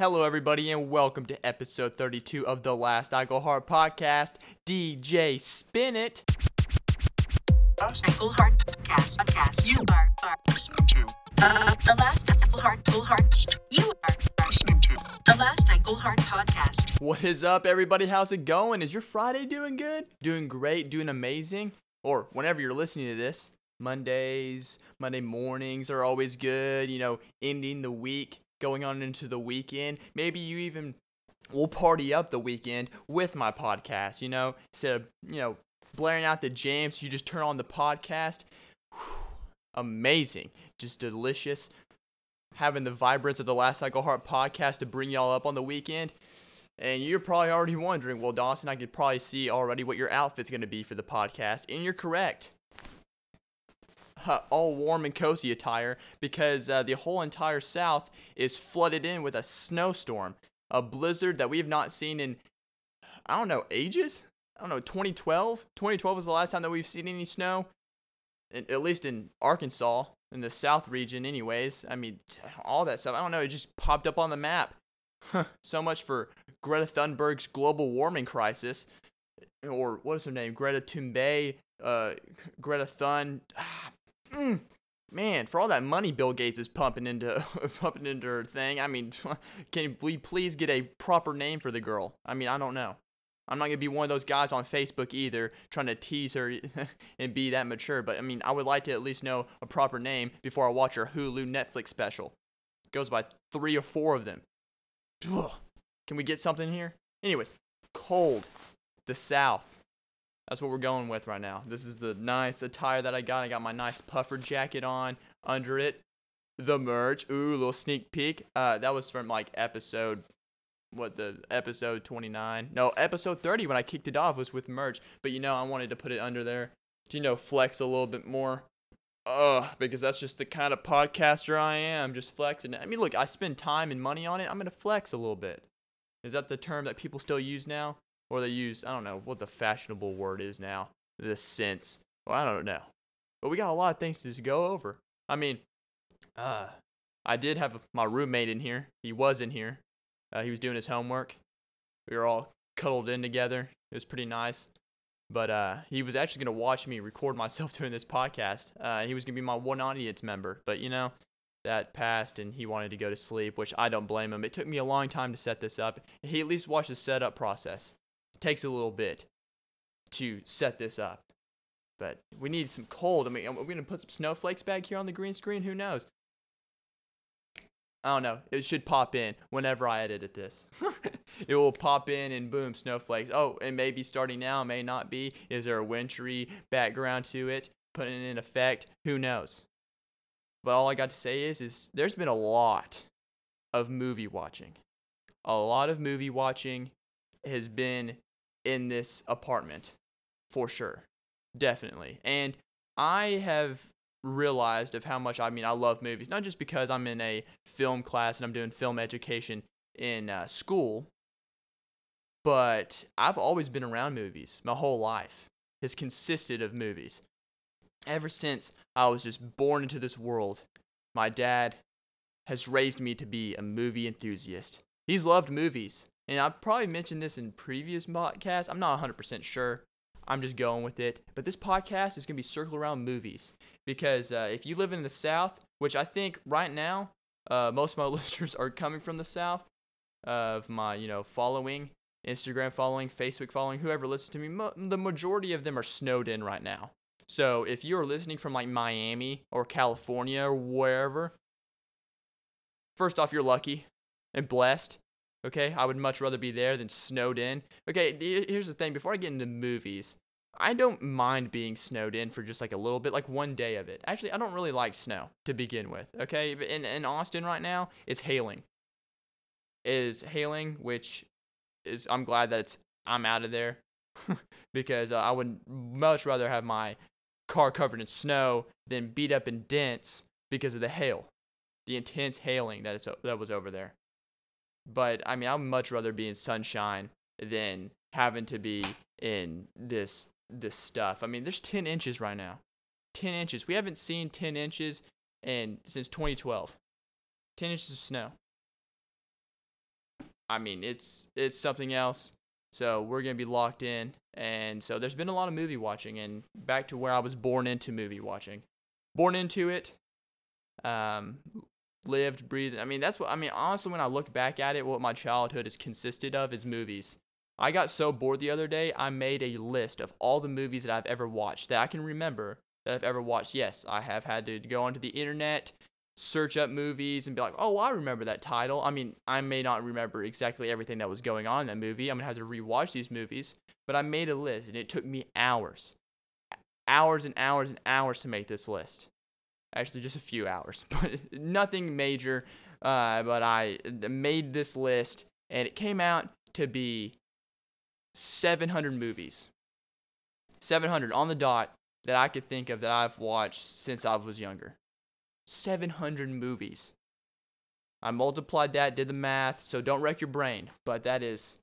Hello, everybody, and welcome to episode 32 of the Last I Go Hard podcast. DJ Spin It. Ankle Heart Podcast. Podcast. You are, are listening to, uh, the last Heart Ankle Heart. You are, listening to, the last Ankle Heart Podcast. What is up, everybody? How's it going? Is your Friday doing good? Doing great? Doing amazing? Or whenever you're listening to this, Mondays, Monday mornings are always good. You know, ending the week, going on into the weekend. Maybe you even will party up the weekend with my podcast. You know, instead of you know blaring out the jams, you just turn on the podcast. Whew, amazing, just delicious. Having the vibrance of the Last Cycle Heart podcast to bring y'all up on the weekend. And you're probably already wondering, well, Dawson, I could probably see already what your outfit's going to be for the podcast. And you're correct. Uh, all warm and cozy attire because uh, the whole entire South is flooded in with a snowstorm, a blizzard that we have not seen in, I don't know, ages? I don't know, 2012? 2012 was the last time that we've seen any snow, at least in Arkansas, in the South region, anyways. I mean, all that stuff. I don't know, it just popped up on the map. so much for Greta Thunberg's global warming crisis. Or what is her name? Greta Thunberg, uh, Greta Thun. mm, man, for all that money Bill Gates is pumping into pumping into her thing, I mean, can we please get a proper name for the girl? I mean, I don't know. I'm not gonna be one of those guys on Facebook either, trying to tease her and be that mature. But I mean, I would like to at least know a proper name before I watch her Hulu Netflix special. It goes by three or four of them. Ugh. Can we get something here? Anyways, cold, the South. That's what we're going with right now. This is the nice attire that I got. I got my nice puffer jacket on. Under it, the merch. Ooh, little sneak peek. Uh, that was from like episode, what the episode 29? No, episode 30 when I kicked it off was with merch. But you know, I wanted to put it under there to you know flex a little bit more. Ugh, because that's just the kind of podcaster I am, just flexing. I mean, look, I spend time and money on it. I'm gonna flex a little bit. Is that the term that people still use now? Or they use, I don't know what the fashionable word is now. The sense. Well, I don't know. But we got a lot of things to just go over. I mean, uh, I did have my roommate in here. He was in here. Uh, he was doing his homework. We were all cuddled in together. It was pretty nice. But uh, he was actually going to watch me record myself doing this podcast. Uh, he was going to be my one audience member. But, you know, that passed and he wanted to go to sleep, which I don't blame him. It took me a long time to set this up. He at least watched the setup process. It takes a little bit to set this up. But we need some cold. I mean, are we going to put some snowflakes back here on the green screen? Who knows? I don't know. It should pop in whenever I edit this. it will pop in and boom, snowflakes. Oh, and maybe starting now, may not be. Is there a wintry background to it? Putting it in effect? Who knows? But all I got to say is, is there's been a lot of movie watching. A lot of movie watching has been in this apartment for sure. Definitely. And I have realized of how much I mean I love movies, not just because I'm in a film class and I'm doing film education in uh, school, but I've always been around movies. My whole life has consisted of movies. Ever since I was just born into this world, my dad has raised me to be a movie enthusiast. He's loved movies. And I've probably mentioned this in previous podcasts. I'm not 100% sure. I'm just going with it. But this podcast is going to be circled around movies. Because uh, if you live in the South, which I think right now, uh, most of my listeners are coming from the South, of my, you know, following, Instagram following, Facebook following, whoever listens to me, mo- the majority of them are snowed in right now. So if you're listening from like Miami or California or wherever, first off, you're lucky and blessed. Okay, I would much rather be there than snowed in. Okay, here's the thing before I get into movies, I don't mind being snowed in for just like a little bit, like one day of it. Actually, I don't really like snow to begin with. Okay, in, in Austin right now, it's hailing. It is hailing, which is, I'm glad that it's, I'm out of there because uh, I would much rather have my car covered in snow than beat up and dents because of the hail, the intense hailing that, it's, that was over there. But I mean, I'd much rather be in sunshine than having to be in this this stuff. I mean, there's 10 inches right now. 10 inches. We haven't seen 10 inches in since 2012. 10 inches of snow. I mean, it's it's something else. So we're gonna be locked in, and so there's been a lot of movie watching, and back to where I was born into movie watching, born into it, um, lived, breathed. I mean, that's what I mean. Honestly, when I look back at it, what my childhood has consisted of is movies. I got so bored the other day, I made a list of all the movies that I've ever watched that I can remember that I've ever watched. Yes, I have had to go onto the internet, search up movies, and be like, oh, I remember that title. I mean, I may not remember exactly everything that was going on in that movie. I'm to have to rewatch these movies, but I made a list, and it took me hours. Hours and hours and hours to make this list. Actually, just a few hours, but nothing major. Uh, but I made this list, and it came out to be 700 movies. 700 on the dot that I could think of that I've watched since I was younger. 700 movies. I multiplied that, did the math, so don't wreck your brain, but that is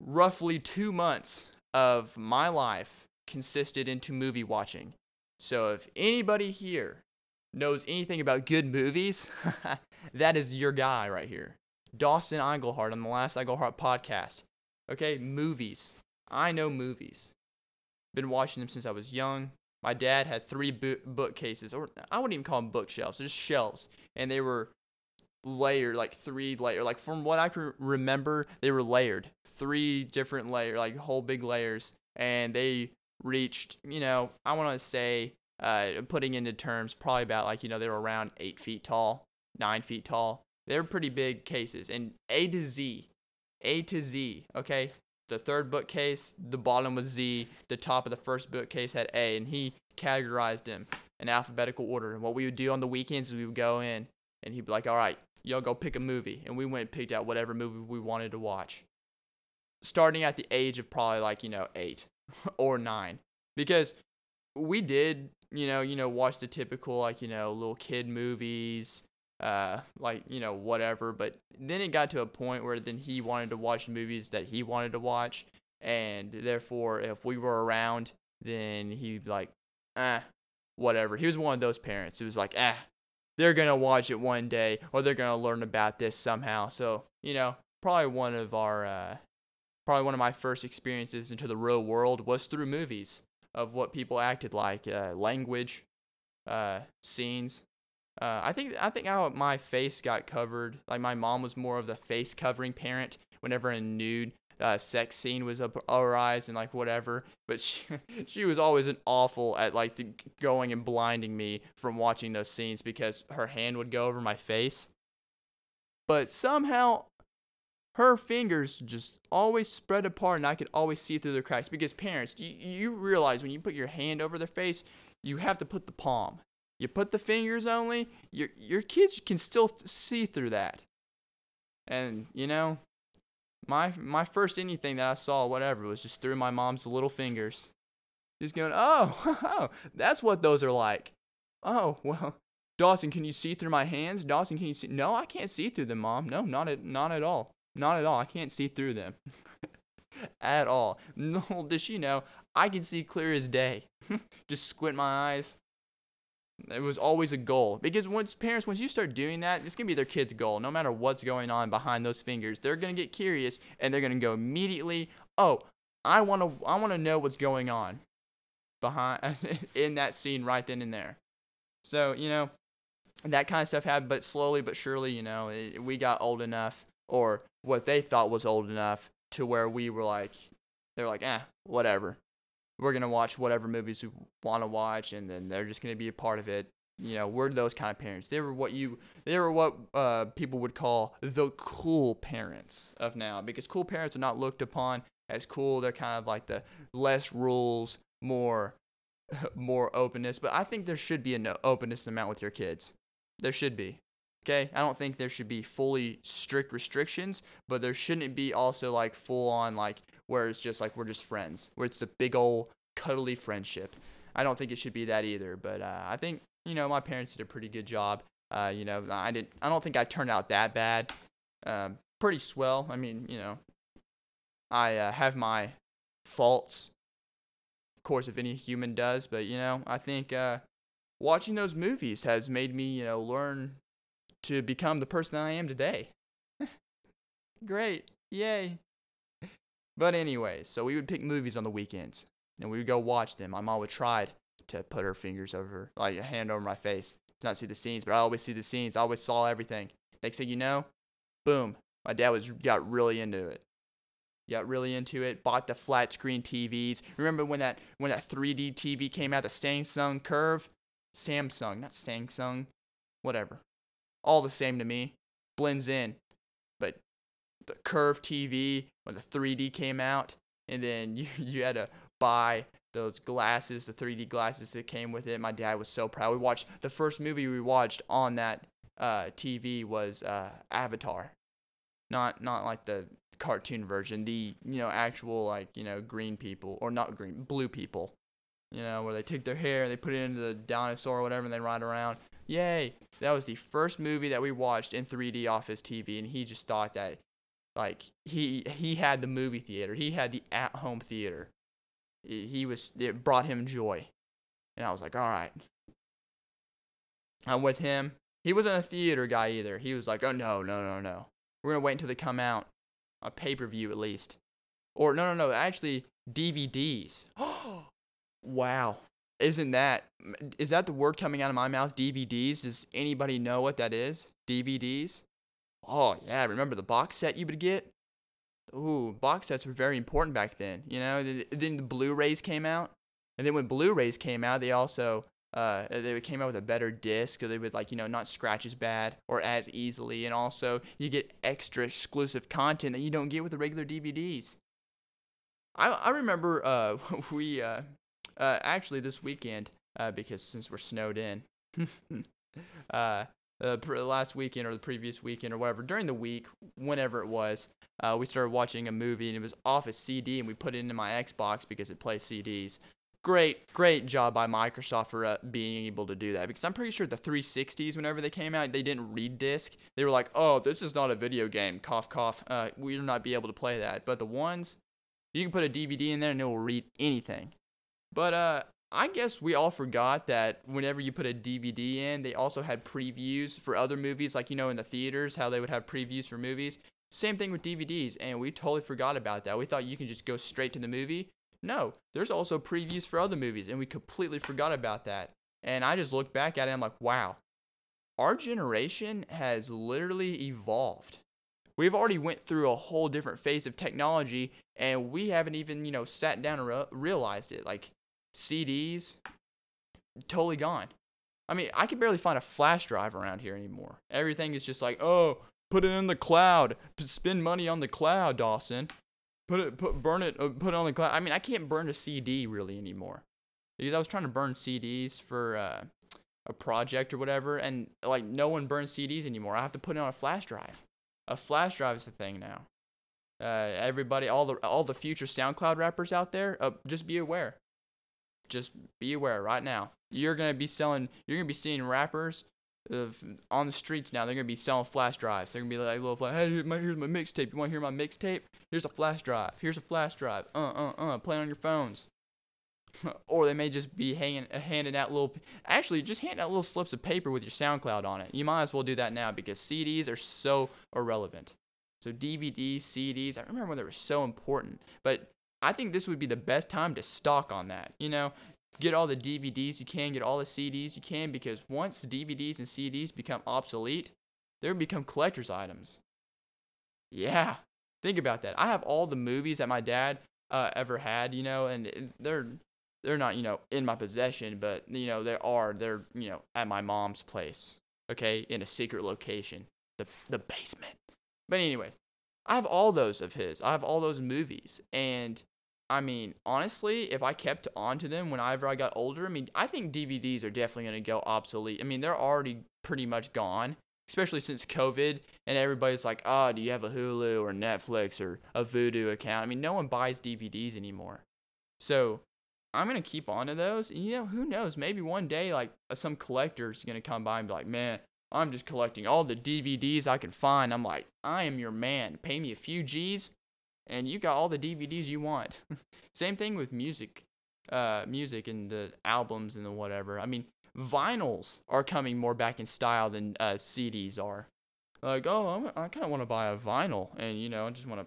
roughly two months of my life consisted into movie watching. So if anybody here knows anything about good movies, that is your guy right here. Dawson Iglehart on the last Iglehart podcast. Okay, movies. I know movies. Been watching them since I was young. My dad had three bo- bookcases, or I wouldn't even call them bookshelves, just shelves, and they were layered, like three layer. Like from what I can remember, they were layered, three different layer, like whole big layers, and they reached, you know, I want to say, uh, putting into terms, probably about like you know they were around eight feet tall, nine feet tall. They were pretty big cases, and A to Z, A to Z. Okay, the third bookcase, the bottom was Z, the top of the first bookcase had A, and he categorized them in alphabetical order. And what we would do on the weekends is we would go in, and he'd be like, "All right, y'all go pick a movie," and we went and picked out whatever movie we wanted to watch. Starting at the age of probably like you know eight or nine, because we did you know you know watch the typical like you know little kid movies uh like you know whatever but then it got to a point where then he wanted to watch movies that he wanted to watch and therefore if we were around then he'd like ah whatever. He was one of those parents who was like ah they're gonna watch it one day or they're gonna learn about this somehow. So you know probably one of our uh probably one of my first experiences into the real world was through movies of what people acted like uh, language uh scenes uh, I think I think how my face got covered. Like my mom was more of the face covering parent. Whenever a nude uh, sex scene was up eyes and like whatever, but she she was always an awful at like the, going and blinding me from watching those scenes because her hand would go over my face. But somehow her fingers just always spread apart and I could always see through the cracks because parents, you, you realize when you put your hand over their face, you have to put the palm. You put the fingers only, your your kids can still see through that. And you know, my my first anything that I saw, whatever, was just through my mom's little fingers. Just going, oh, oh, that's what those are like. Oh, well, Dawson, can you see through my hands? Dawson, can you see? No, I can't see through them, mom. No, not at not at all. Not at all. I can't see through them. at all. No, does she know? I can see clear as day. just squint my eyes. It was always a goal because once parents, once you start doing that, it's gonna be their kid's goal. No matter what's going on behind those fingers, they're gonna get curious and they're gonna go immediately. Oh, I want to, I want to know what's going on behind in that scene right then and there. So you know, that kind of stuff happened, but slowly but surely, you know, it, we got old enough, or what they thought was old enough, to where we were like, they're like, eh, whatever we're gonna watch whatever movies we want to watch, and then they're just gonna be a part of it. You know, we're those kind of parents. They were what you, they were what uh, people would call the cool parents of now, because cool parents are not looked upon as cool. They're kind of like the less rules, more, more openness. But I think there should be an openness amount with your kids. There should be. Okay, I don't think there should be fully strict restrictions, but there shouldn't be also like full on like where it's just like we're just friends, where it's the big old cuddly friendship. I don't think it should be that either, but uh, I think you know my parents did a pretty good job. Uh, you know, I didn't. I don't think I turned out that bad. Um, pretty swell. I mean, you know, I uh, have my faults, of course, if any human does. But you know, I think uh, watching those movies has made me, you know, learn to become the person I am today. Great. Yay. But anyways, so we would pick movies on the weekends and we would go watch them. My mom would try to put her fingers over, like a hand over my face to not see the scenes, but I always see the scenes. I always saw everything. Next thing you know, boom, my dad was got really into it. Got really into it. Bought the flat screen TVs. Remember when that when that 3D TV came out, the Samsung Curve, Samsung, not Samsung, whatever. All the same to me. Blends in. But the Curve TV when the 3D came out, and then you you had to buy those glasses, the 3D glasses that came with it. My dad was so proud. We watched the first movie we watched on that uh, TV was uh, Avatar, not not like the cartoon version, the you know actual like you know green people or not green blue people, you know where they take their hair, and they put it into the dinosaur or whatever, and they ride around. Yay! That was the first movie that we watched in 3D off his TV, and he just thought that like he he had the movie theater, he had the at home theater. He was it brought him joy, and I was like, all right. I'm with him. He wasn't a theater guy either. He was like, oh no no no no, we're gonna wait until they come out a pay per view at least. Or no, no, no, actually DVDs. Wow, isn't that is that the word coming out of my mouth? DVDs. Does anybody know what that is? DVDs. Oh yeah, remember the box set you would get? Ooh, box sets were very important back then. You know, then the Blu-rays came out, and then when Blu-rays came out, they also uh, they came out with a better disc, they would like you know not scratch as bad or as easily, and also you get extra exclusive content that you don't get with the regular DVDs. I I remember uh, we uh, uh, actually this weekend uh, because since we're snowed in, uh, uh, last weekend or the previous weekend or whatever during the week, whenever it was, uh, we started watching a movie and it was off a CD and we put it into my Xbox because it plays CDs great, great job by Microsoft for uh, being able to do that because I'm pretty sure the 360s, whenever they came out, they didn't read disc. They were like, oh, this is not a video game. Cough, cough. Uh, we will not be able to play that. But the ones, you can put a DVD in there and it will read anything. But uh, I guess we all forgot that whenever you put a DVD in, they also had previews for other movies, like you know in the theaters, how they would have previews for movies. Same thing with DVDs, and we totally forgot about that. We thought you can just go straight to the movie. No, there's also previews for other movies, and we completely forgot about that. And I just look back at it, I'm like, wow, our generation has literally evolved. We've already went through a whole different phase of technology, and we haven't even, you know, sat down and re- realized it. Like CDs, totally gone. I mean, I can barely find a flash drive around here anymore. Everything is just like, oh, put it in the cloud, spend money on the cloud, Dawson put it, put burn it, uh, put it on the cloud. I mean, I can't burn a CD really anymore because I was trying to burn CDs for uh, a project or whatever, and like no one burns CDs anymore. I have to put it on a flash drive. A flash drive is a thing now. Uh, everybody, all the all the future SoundCloud rappers out there, uh, just be aware. Just be aware right now. You're gonna be selling. You're gonna be seeing rappers on the streets now. They're gonna be selling flash drives. They're gonna be like little flash. Hey, here's my, here's my mixtape. You want to hear my mixtape? Here's a flash drive. Here's a flash drive. Uh uh uh. Play on your phones. or they may just be hanging, handing out little. Actually, just hand out little slips of paper with your SoundCloud on it. You might as well do that now because CDs are so irrelevant. So DVDs, CDs. I remember when they were so important, but I think this would be the best time to stock on that. You know, get all the DVDs you can, get all the CDs you can, because once DVDs and CDs become obsolete, they become collector's items. Yeah, think about that. I have all the movies that my dad uh, ever had, you know, and they're they're not, you know, in my possession, but you know, they are. They're, you know, at my mom's place, okay, in a secret location, the the basement. But anyway, I have all those of his. I have all those movies, and I mean, honestly, if I kept on to them whenever I got older, I mean, I think DVDs are definitely going to go obsolete. I mean, they're already pretty much gone, especially since COVID and everybody's like, oh, do you have a Hulu or Netflix or a Vudu account? I mean, no one buys DVDs anymore. So I'm going to keep on to those. And, you know, who knows? Maybe one day, like, some collector's going to come by and be like, man, I'm just collecting all the DVDs I can find. I'm like, I am your man. Pay me a few G's and you got all the DVDs you want. Same thing with music, uh, music and the albums and the whatever. I mean, vinyls are coming more back in style than uh, CDs are. Like, oh, I'm, I kind of want to buy a vinyl, and you know, I just want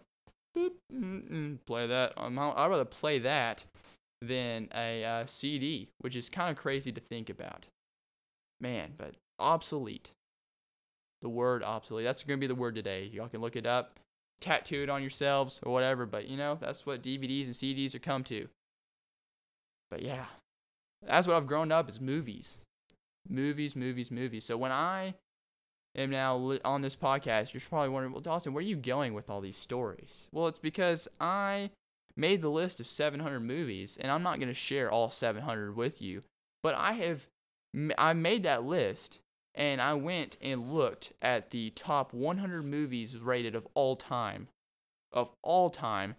to play that. Um, I'd rather play that than a uh, CD, which is kind of crazy to think about. Man, but obsolete. The word obsolete. That's going to be the word today. Y'all can look it up, tattoo it on yourselves or whatever, but you know, that's what DVDs and CDs are come to. But yeah, that's what I've grown up is movies. Movies, movies, movies. So when I am now on this podcast, you're probably wondering, well, Dawson, where are you going with all these stories? Well, it's because I made the list of 700 movies, and I'm not going to share all 700 with you, but I have I made that list, and I went and looked at the top 100 movies rated of all time, of all time.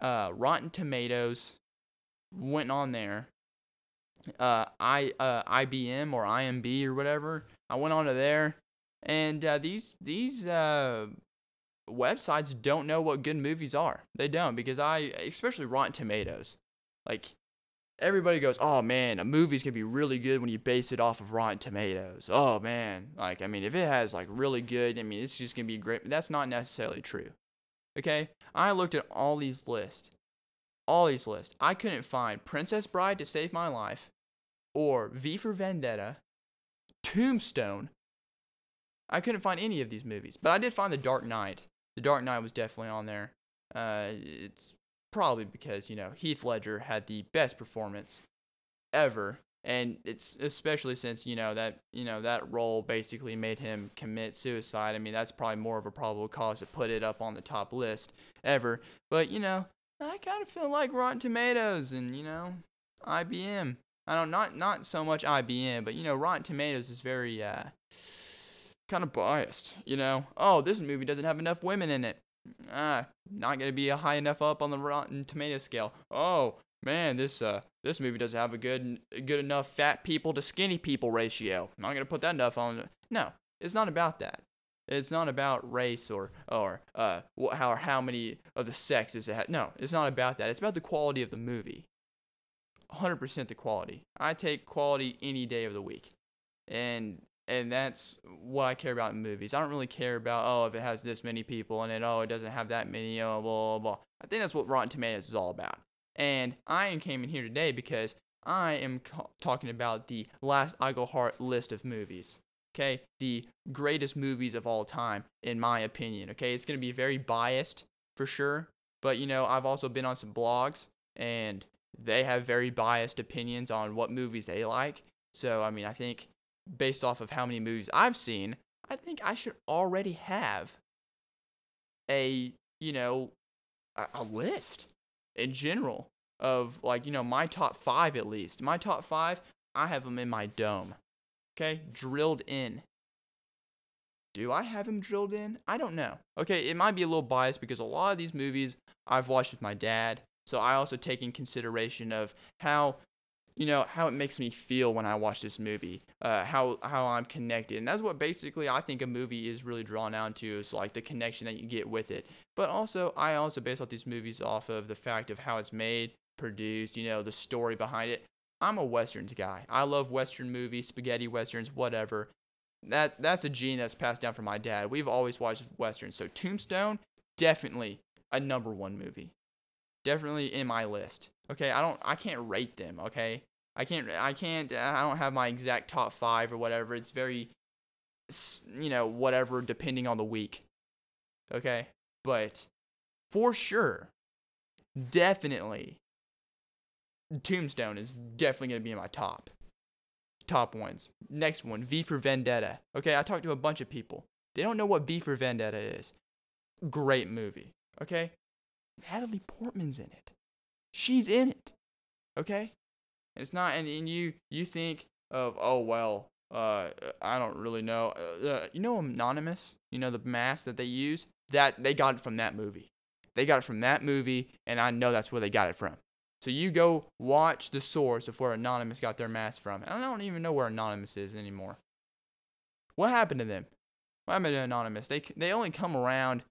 Uh, Rotten Tomatoes went on there. Uh, I uh, IBM or IMB or whatever. I went onto there, and uh, these these uh, websites don't know what good movies are. They don't because I, especially Rotten Tomatoes, like everybody goes, "Oh man, a movie's gonna be really good when you base it off of Rotten Tomatoes." Oh man, like I mean, if it has like really good, I mean, it's just gonna be great. But that's not necessarily true. Okay, I looked at all these lists, all these lists. I couldn't find Princess Bride to Save My Life, or V for Vendetta, Tombstone. I couldn't find any of these movies, but I did find The Dark Knight. The Dark Knight was definitely on there. Uh, it's probably because you know Heath Ledger had the best performance ever, and it's especially since you know that you know that role basically made him commit suicide. I mean, that's probably more of a probable cause to put it up on the top list ever. But you know, I kind of feel like Rotten Tomatoes and you know IBM. I don't not not so much IBM, but you know Rotten Tomatoes is very uh kind of biased. You know, oh this movie doesn't have enough women in it. Ah, not gonna be a high enough up on the Rotten Tomato scale. Oh man, this uh this movie doesn't have a good good enough fat people to skinny people ratio. I'm not gonna put that enough on. No, it's not about that. It's not about race or or uh how how many of the sexes it has. No, it's not about that. It's about the quality of the movie. 100% the quality. I take quality any day of the week. And and that's what I care about in movies. I don't really care about oh if it has this many people in it, oh it doesn't have that many, oh blah blah blah. I think that's what Rotten Tomatoes is all about. And I am came in here today because I am talking about the last Iglehart list of movies. Okay, the greatest movies of all time, in my opinion. Okay, it's gonna be very biased for sure, but you know I've also been on some blogs and they have very biased opinions on what movies they like. So I mean, I think based off of how many movies I've seen, I think I should already have a, you know, a, a list in general of like, you know, my top 5 at least. My top 5, I have them in my dome. Okay? Drilled in. Do I have them drilled in? I don't know. Okay, it might be a little biased because a lot of these movies I've watched with my dad. So I also take in consideration of how you know how it makes me feel when I watch this movie, uh, how how I'm connected, and that's what basically I think a movie is really drawn down to is like the connection that you get with it. But also, I also base off these movies off of the fact of how it's made, produced, you know, the story behind it. I'm a westerns guy. I love western movies, spaghetti westerns, whatever. That that's a gene that's passed down from my dad. We've always watched westerns. So Tombstone, definitely a number one movie. Definitely in my list. Okay, I don't I can't rate them, okay? I can't I can't I don't have my exact top 5 or whatever. It's very you know, whatever depending on the week. Okay? But for sure, definitely Tombstone is definitely going to be in my top top ones. Next one, V for Vendetta. Okay, I talked to a bunch of people. They don't know what V for Vendetta is. Great movie. Okay? Natalie Portman's in it. She's in it. Okay? It's not and, and you you think of oh well, uh I don't really know. Uh, uh, you know Anonymous? You know the mask that they use? That they got it from that movie. They got it from that movie and I know that's where they got it from. So you go watch the source of where Anonymous got their mask from. And I don't even know where Anonymous is anymore. What happened to them? What happened to Anonymous? They they only come around.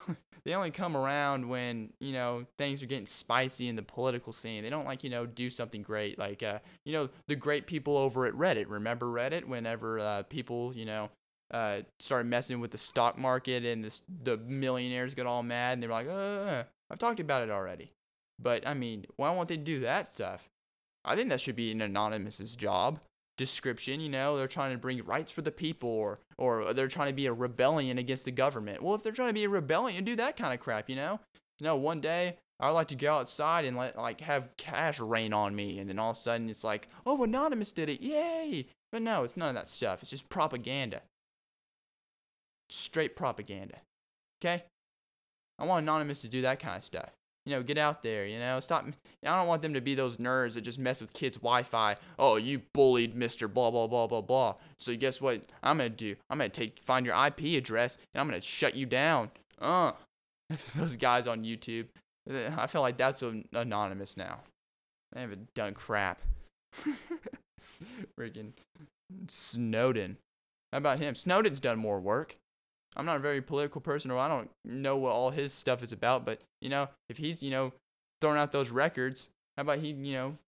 they only come around when you know things are getting spicy in the political scene. They don't like you know do something great like uh you know the great people over at Reddit. Remember Reddit? Whenever uh, people you know uh, started messing with the stock market and the, the millionaires got all mad and they were like, uh, I've talked about it already. But I mean, why won't they do that stuff? I think that should be an anonymous's job description. You know, they're trying to bring rights for the people, or or they're trying to be a rebellion against the government. Well, if they're trying to be a rebellion, do that kind of crap. You know, no. One day I would like to go outside and let like have cash rain on me, and then all of a sudden it's like, oh, anonymous did it, yay! But no, it's none of that stuff. It's just propaganda. Straight propaganda. Okay? I want Anonymous to do that kind of stuff. You know, get out there, you know, stop. I don't want them to be those nerds that just mess with kids' Wi Fi. Oh, you bullied Mr. Blah, blah, blah, blah, blah. So, guess what I'm to do? I'm to take, find your IP address and I'm to shut you down. Uh. those guys on YouTube. I feel like that's an anonymous now. They haven't done crap. Freaking Snowden. How about him? Snowden's done more work. I'm not a very political person, or I don't know what all his stuff is about. But you know, if he's you know throwing out those records, how about he you know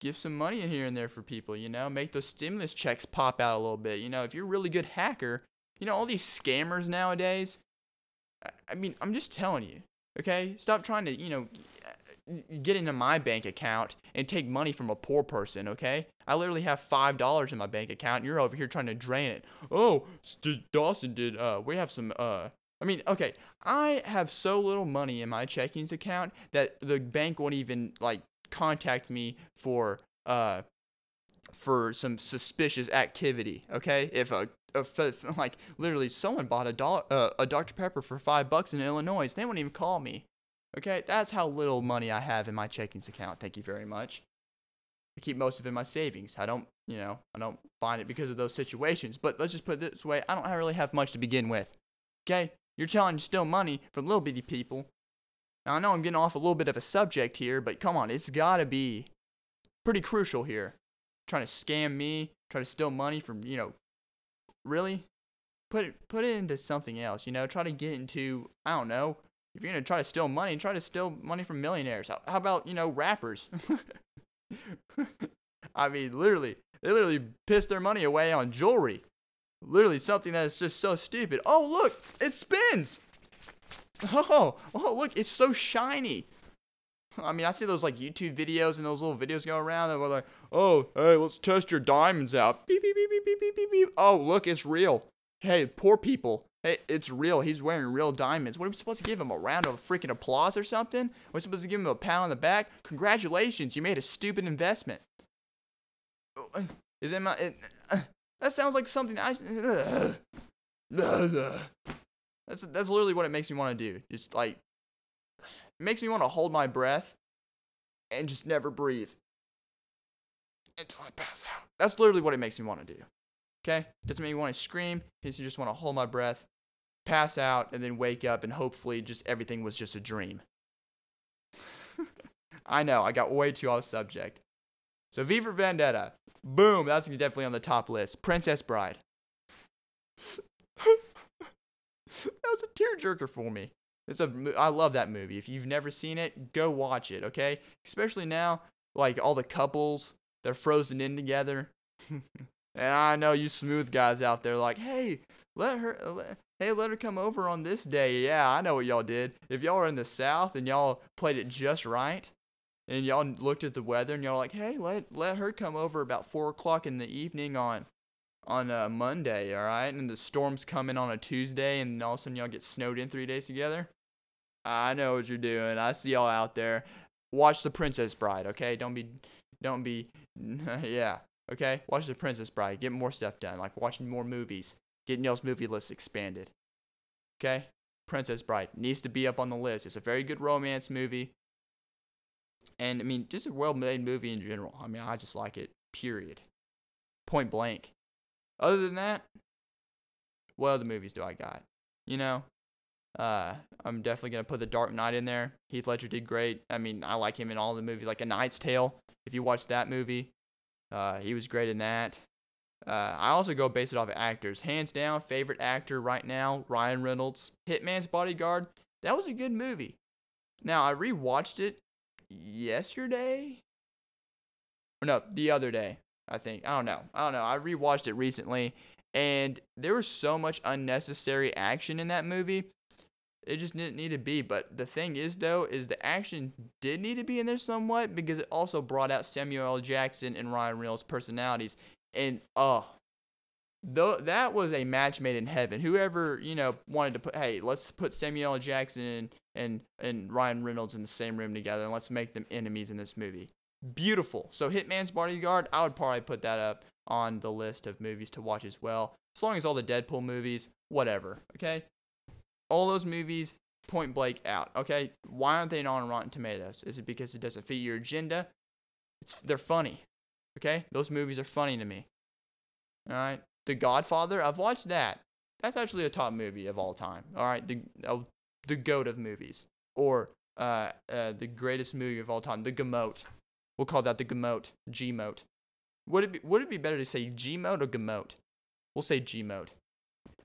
give some money in here and there for people? You know, make those stimulus checks pop out a little bit. You know, if you're a really good hacker, you know all these scammers nowadays. I mean, I'm just telling you, okay? Stop trying to you know get into my bank account and take money from a poor person, okay? I literally have five dollars in my bank account. And you're over here trying to drain it. Oh, Dawson did. Uh, we have some. Uh, I mean, okay, I have so little money in my checkings account that the bank won't even like contact me for uh for some suspicious activity. Okay, if a if, like literally someone bought a dollar uh, a Dr Pepper for five bucks in Illinois, they won't even call me. Okay, that's how little money I have in my checkings account. Thank you very much. I keep most of it in my savings. I don't, you know, I don't find it because of those situations. But let's just put it this way: I don't really have much to begin with. Okay, you're trying to steal money from little bitty people. Now I know I'm getting off a little bit of a subject here, but come on, it's gotta be pretty crucial here. Trying to scam me, trying to steal money from, you know, really put it put it into something else. You know, try to get into I don't know if you're gonna try to steal money, try to steal money from millionaires. How, how about you know rappers? I mean, literally, they literally piss their money away on jewelry. Literally something that is just so stupid. Oh look, it spins. Oh, oh look, it's so shiny. I mean, I see those like YouTube videos and those little videos go around that were like, oh, hey, let's test your diamonds out. Beep, beep, beep, beep, beep, beep, beep, beep. Oh, look, it's real. Hey, poor people. Hey, it's real. He's wearing real diamonds. What are we supposed to give him? A round of freaking applause or something? We're supposed to give him a pat on the back? Congratulations, you made a stupid investment. Uh, is it my. It, uh, that sounds like something I. Uh, that's, that's literally what it makes me want to do. Just like. It makes me want to hold my breath and just never breathe until I pass out. That's literally what it makes me want to do. Okay? Doesn't make me want to scream. Makes me just want to hold my breath, pass out, and then wake up, and hopefully just everything was just a dream. I know, I got way too off subject. So V for Vendetta. Boom, that's definitely on the top list. Princess Bride. that was a tearjerker for me. It's a I love that movie. If you've never seen it, go watch it, okay? Especially now, like all the couples, they're frozen in together. And I know you smooth guys out there like, hey, let her, let, hey, let her come over on this day. Yeah, I know what y'all did. If y'all are in the South and y'all played it just right, and y'all looked at the weather and y'all like, hey, let let her come over about four o'clock in the evening on on a Monday, all right? And the storm's coming on a Tuesday, and all of a sudden y'all get snowed in three days together. I know what you're doing. I see y'all out there. Watch The Princess Bride, okay? Don't be, don't be, yeah. Okay, watch The Princess Bride. Get more stuff done, like watching more movies. Getting y'all's movie list expanded. Okay, Princess Bride needs to be up on the list. It's a very good romance movie, and I mean, just a well-made movie in general. I mean, I just like it. Period. Point blank. Other than that, what other movies do I got? You know, uh, I'm definitely gonna put The Dark Knight in there. Heath Ledger did great. I mean, I like him in all the movies, like A Knight's Tale. If you watch that movie, uh, he was great in that. Uh, I also go base it off of actors. Hands down, favorite actor right now, Ryan Reynolds. Hitman's Bodyguard. That was a good movie. Now, I rewatched it yesterday. Or no, the other day, I think. I don't know. I don't know. I rewatched it recently, And there was so much unnecessary action in that movie. It just didn't need to be. But the thing is, though, is the action did need to be in there somewhat because it also brought out Samuel L. Jackson and Ryan Reynolds' personalities. And uh, oh, though that was a match made in heaven. Whoever you know wanted to put, hey, let's put Samuel L. Jackson and and and Ryan Reynolds in the same room together, and let's make them enemies in this movie. Beautiful. So Hitman's Bodyguard, I would probably put that up on the list of movies to watch as well. As long as all the Deadpool movies, whatever. Okay, all those movies, point blank out. Okay, why aren't they on Rotten Tomatoes? Is it because it doesn't fit your agenda? It's they're funny. Okay, those movies are funny to me. All right, The Godfather, I've watched that. That's actually a top movie of all time. All right, the uh, the goat of movies, or uh, uh, the greatest movie of all time, The Gamote. We'll call that the Gamote, G-mote. Would it be would it be better to say G-mote or Gamote? We'll say G-mote.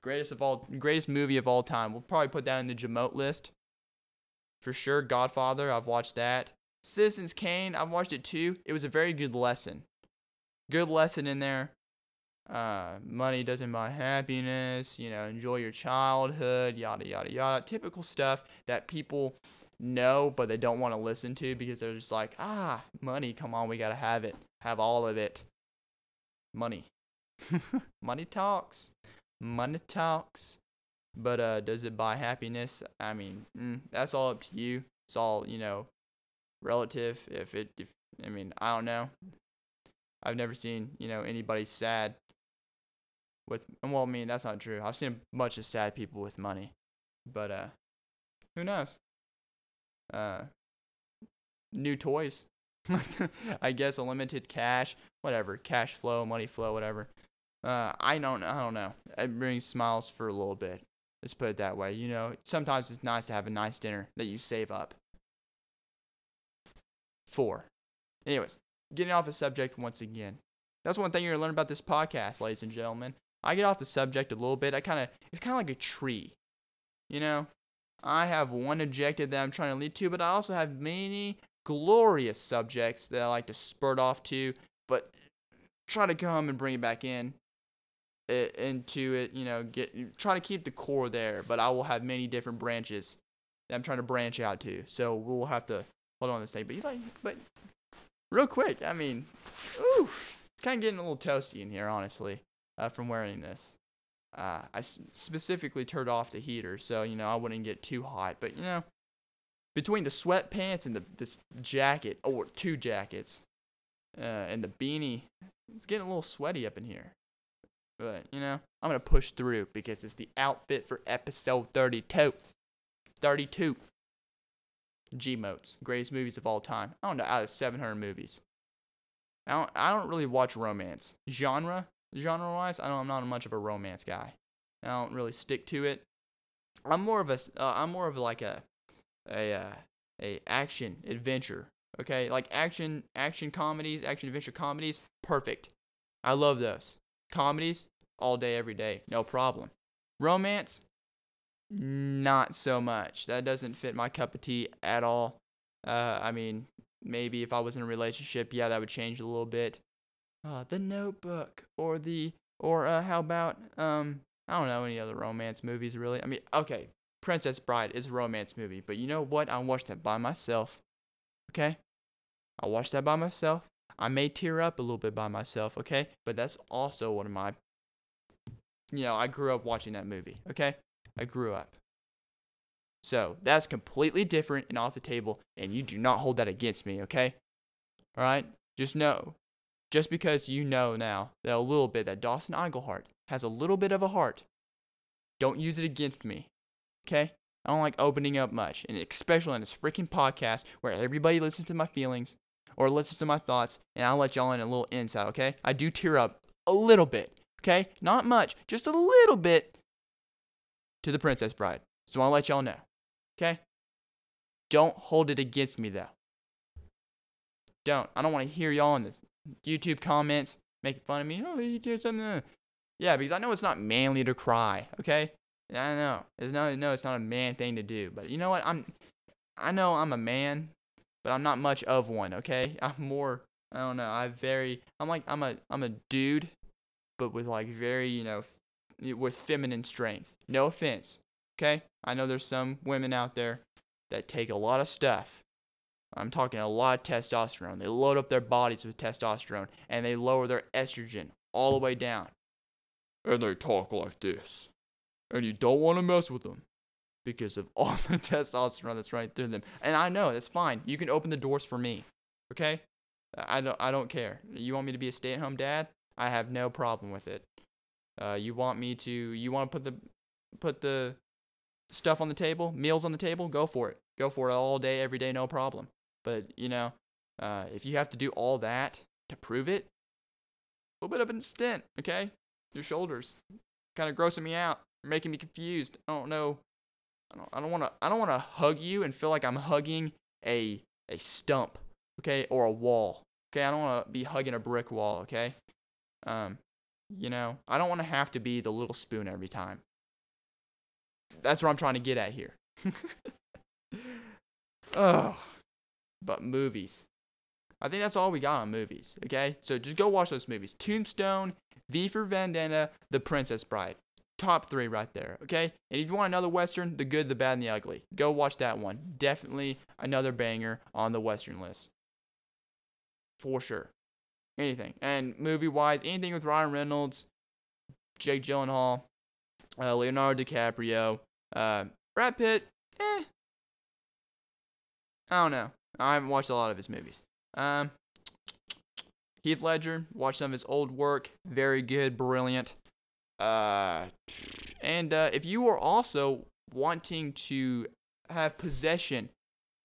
Greatest of all, greatest movie of all time. We'll probably put that in the Gamote list. For sure, Godfather. I've watched that. Citizens Kane. I've watched it too. It was a very good lesson. Good lesson in there. Uh, money doesn't buy happiness. You know, enjoy your childhood. Yada yada yada. Typical stuff that people know, but they don't want to listen to because they're just like, ah, money. Come on, we gotta have it. Have all of it. Money. money talks. Money talks. But uh, does it buy happiness? I mean, mm, that's all up to you. It's all you know, relative. If it, if I mean, I don't know. I've never seen you know anybody sad with. Well, I mean that's not true. I've seen a bunch of sad people with money, but uh, who knows? Uh, new toys. I guess unlimited cash, whatever, cash flow, money flow, whatever. Uh, I don't, I don't know. It brings smiles for a little bit. Let's put it that way. You know, sometimes it's nice to have a nice dinner that you save up. Four. Anyways, getting off the subject once again. That's one thing you're gonna learn about this podcast, ladies and gentlemen. I get off the subject a little bit. I kind of, it's kind of like a tree. You know, I have one objective that I'm trying to lead to, but I also have many glorious subjects that I like to spurt off to, but try to come and bring it back in it, into it. You know, get try to keep the core there, but I will have many different branches that I'm trying to branch out to. So we'll have to hold on this thing. But you like, but real quick, I mean, ooh, it's kind of getting a little toasty in here, honestly, uh, from wearing this. Uh, specifically turned off the heater, so you know I wouldn't get too hot. But you know, between the sweatpants and the this jacket, or two jackets, uh, and the beanie, it's getting a little sweaty up in here. But you know, I'm gonna push through because it's the outfit for episode 32. 32. G motes, greatest movies of all time. I don't know, out of 700 movies. I don't, I don't really watch romance genre genre wise. I don't, I'm not much of a romance guy. I don't really stick to it. I'm more of a uh, I'm more of like a a uh, a action adventure. Okay, like action action comedies, action adventure comedies, perfect. I love those comedies all day, every day, no problem. Romance, not so much. That doesn't fit my cup of tea at all. Uh, I mean, maybe if I was in a relationship, yeah, that would change a little bit. Uh, the Notebook, or the, or uh, how about um, I don't know any other romance movies really. I mean, okay, Princess Bride is a romance movie, but you know what? I watched that by myself. Okay, I watched that by myself. I may tear up a little bit by myself, okay? But that's also one of my, you know, I grew up watching that movie, okay? I grew up. So that's completely different and off the table, and you do not hold that against me, okay? All right? Just know, just because you know now that a little bit that Dawson Iglehart has a little bit of a heart, don't use it against me, okay? I don't like opening up much, and especially on this freaking podcast where everybody listens to my feelings or listens to my thoughts, and I'll let y'all in a little insight, okay? I do tear up a little bit, okay? Not much, just a little bit to the Princess Bride. So I'll let y'all know, okay? Don't hold it against me, though. Don't. I don't want to hear y'all in the YouTube comments making fun of me. Oh, you did something. Yeah, because I know it's not manly to cry, okay? I know. It's not, no, it's not a man thing to do. But you know what? I'm, I know I'm a man, but I'm not much of one, okay? I'm more I don't know. I very I'm like I'm a I'm a dude but with like very, you know, f- with feminine strength. No offense. Okay? I know there's some women out there that take a lot of stuff. I'm talking a lot of testosterone. They load up their bodies with testosterone and they lower their estrogen all the way down. And they talk like this. And you don't want to mess with them because of all the testosterone that's right through them. And I know that's fine. You can open the doors for me. Okay? I don't I don't care. You want me to be a stay-at-home dad? I have no problem with it. Uh, you want me to you want to put the put the stuff on the table, meals on the table, go for it. Go for it all day, every day, no problem. But you know, uh, if you have to do all that to prove it, a little bit of a stint, okay? Your shoulders kind of grossing me out, making me confused. I don't know. I don't. I don't want to. I don't want to hug you and feel like I'm hugging a a stump, okay, or a wall. Okay, I don't want to be hugging a brick wall. Okay, um, you know, I don't want to have to be the little spoon every time. That's what I'm trying to get at here. oh, but movies. I think that's all we got on movies. Okay, so just go watch those movies: Tombstone, V for Vendetta, The Princess Bride. Top three right there. Okay, and if you want another western, The Good, the Bad, and the Ugly, go watch that one. Definitely another banger on the western list. For sure. Anything and movie wise, anything with Ryan Reynolds, Jake Gyllenhaal, uh, Leonardo DiCaprio, uh, Brad Pitt. Eh, I don't know. I haven't watched a lot of his movies. Um, Heath Ledger, watched some of his old work. Very good, brilliant. Uh, and uh, if you are also wanting to have possession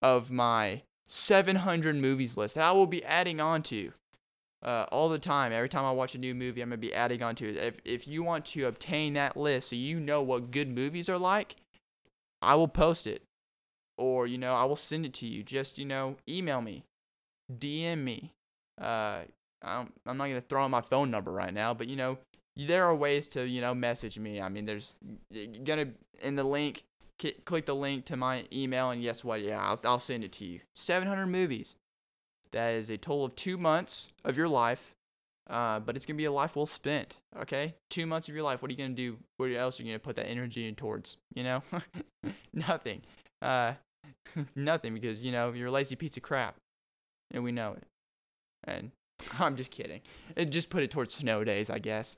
of my 700 movies list that I will be adding on to uh, all the time. Every time I watch a new movie, I'm going to be adding on to it. If, if you want to obtain that list so you know what good movies are like, I will post it. Or, you know, I will send it to you. Just, you know, email me, DM me. Uh, I'm, I'm not going to throw out my phone number right now, but, you know, there are ways to, you know, message me. I mean, there's to, in the link, click the link to my email, and guess what? Yeah, I'll, I'll send it to you. 700 movies. That is a total of two months of your life, uh, but it's gonna be a life well spent. Okay, two months of your life. What are you gonna do? What else are you gonna put that energy in towards? You know, nothing. Uh, nothing because you know you're a lazy piece of crap, and we know it. And I'm just kidding. And just put it towards snow days, I guess.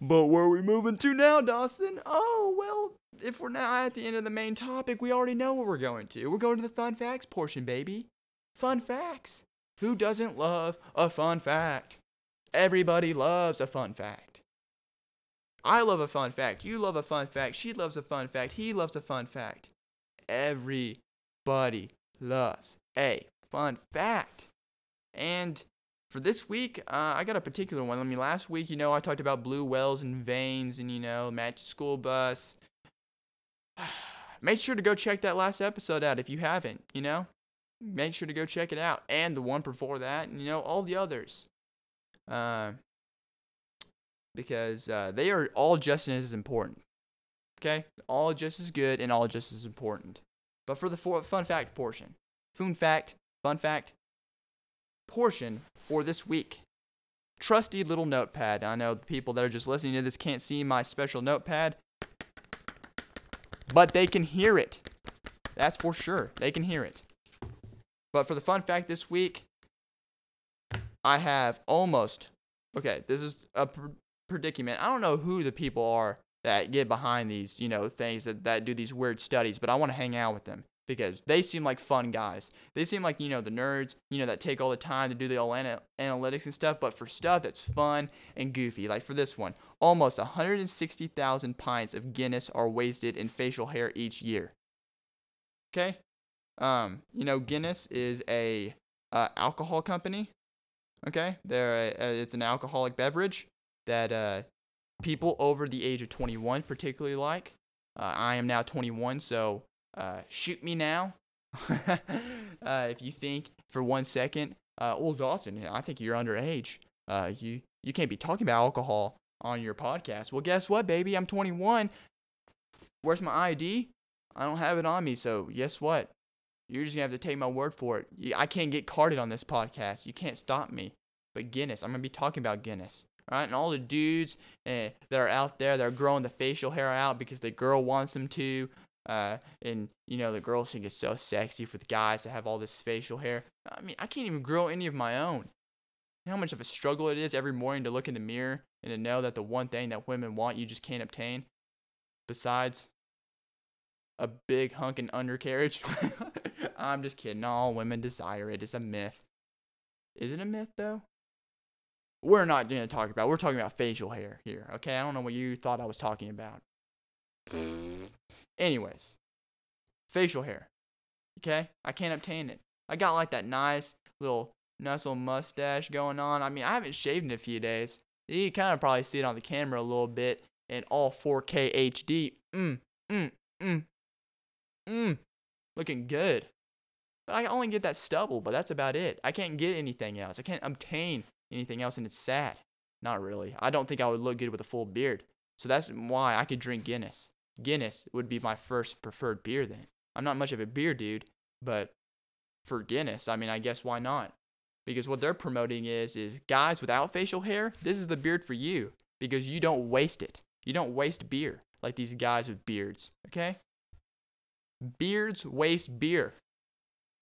But where are we moving to now, Dawson? Oh well, if we're now at the end of the main topic, we already know where we're going to. We're going to the fun facts portion, baby. Fun facts. Who doesn't love a fun fact? Everybody loves a fun fact. I love a fun fact. You love a fun fact. She loves a fun fact. He loves a fun fact. Everybody loves a fun fact. And for this week, uh, I got a particular one. I mean, last week, you know, I talked about blue wells and veins and, you know, match school bus make sure to go check that last episode out if you haven't, you know? Make sure to go check it out. And the one before that, and, you know, all the others. Uh, because uh, they are all just as important. Okay? All just as good and all just as important. But for the fun fact portion, fun fact, fun fact portion for this week. Trusty little notepad. I know the people that are just listening to this can't see my special notepad, but they can hear it. That's for sure. They can hear it. But for the fun fact this week, I have almost. Okay, this is a pr- predicament. I don't know who the people are that get behind these, you know, things that, that do these weird studies, but I want to hang out with them because they seem like fun guys. They seem like, you know, the nerds, you know, that take all the time to do the all ana- analytics and stuff, but for stuff that's fun and goofy. Like for this one, almost 160,000 pints of Guinness are wasted in facial hair each year. Okay? Um, you know, Guinness is a uh, alcohol company. Okay? They're a, it's an alcoholic beverage that uh, people over the age of 21 particularly like. Uh, I am now 21, so uh, shoot me now. uh, if you think for one second, uh, well, Dawson, I think you're underage. Uh, you you can't be talking about alcohol on your podcast. Well, guess what, baby? I'm 21. Where's my ID? I don't have it on me. So guess what? You're just gonna have to take my word for it. I can't get carded on this podcast. You can't stop me. but Guinness. I'm gonna be talking about Guinness. All right, and all the dudes eh, that are out there that are growing the facial hair out because the girl wants them to. Uh, and you know the girls think it's so sexy for the guys to have all this facial hair. I mean, I can't even grow any of my own. You know how much of a struggle it is every morning to look in the mirror and to know that the one thing that women want you just can't obtain, besides a big hunking undercarriage. I'm just kidding. All women desire it. It's a myth. Is it a myth though? We're not to talk about. We're talking about facial hair here. Okay, I don't know what you thought I was talking about. Anyways, facial hair. Okay, I can't obtain it. I got like that nice little little mustache going on. I mean, I haven't shaved in a few days. You kind of probably see it on the camera a little bit in all 4K HD. Mm, mm, mm, mm. Looking good. But I only get that stubble, but that's about it. I can't get anything else. I can't obtain anything else, and it's sad. Not really. I don't think I would look good with a full beard. So that's why I could drink Guinness. Guinness would be my first preferred beer then. I'm not much of a beer dude, but for Guinness, I mean, I guess why not? Because what they're promoting is is guys without facial hair, this is the beard for you because you don't waste it. You don't waste beer like these guys with beards, okay? Beards waste beer.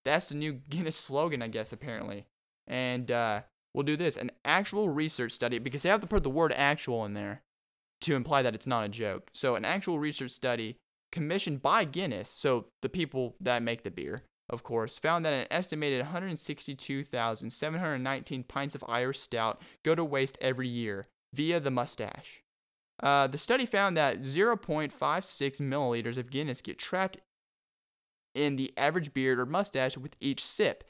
That's the new Guinness slogan, I guess, apparently. And uh, we'll do this an actual research study because they have to put the word actual in there to imply that it's not a joke. So, an actual research study commissioned by Guinness, so the people that make the beer, of course, found that an estimated 162,719 pints of Irish stout go to waste every year via the mustache. Uh, the study found that 0.56 milliliters of Guinness get trapped in the average beard or mustache with each sip,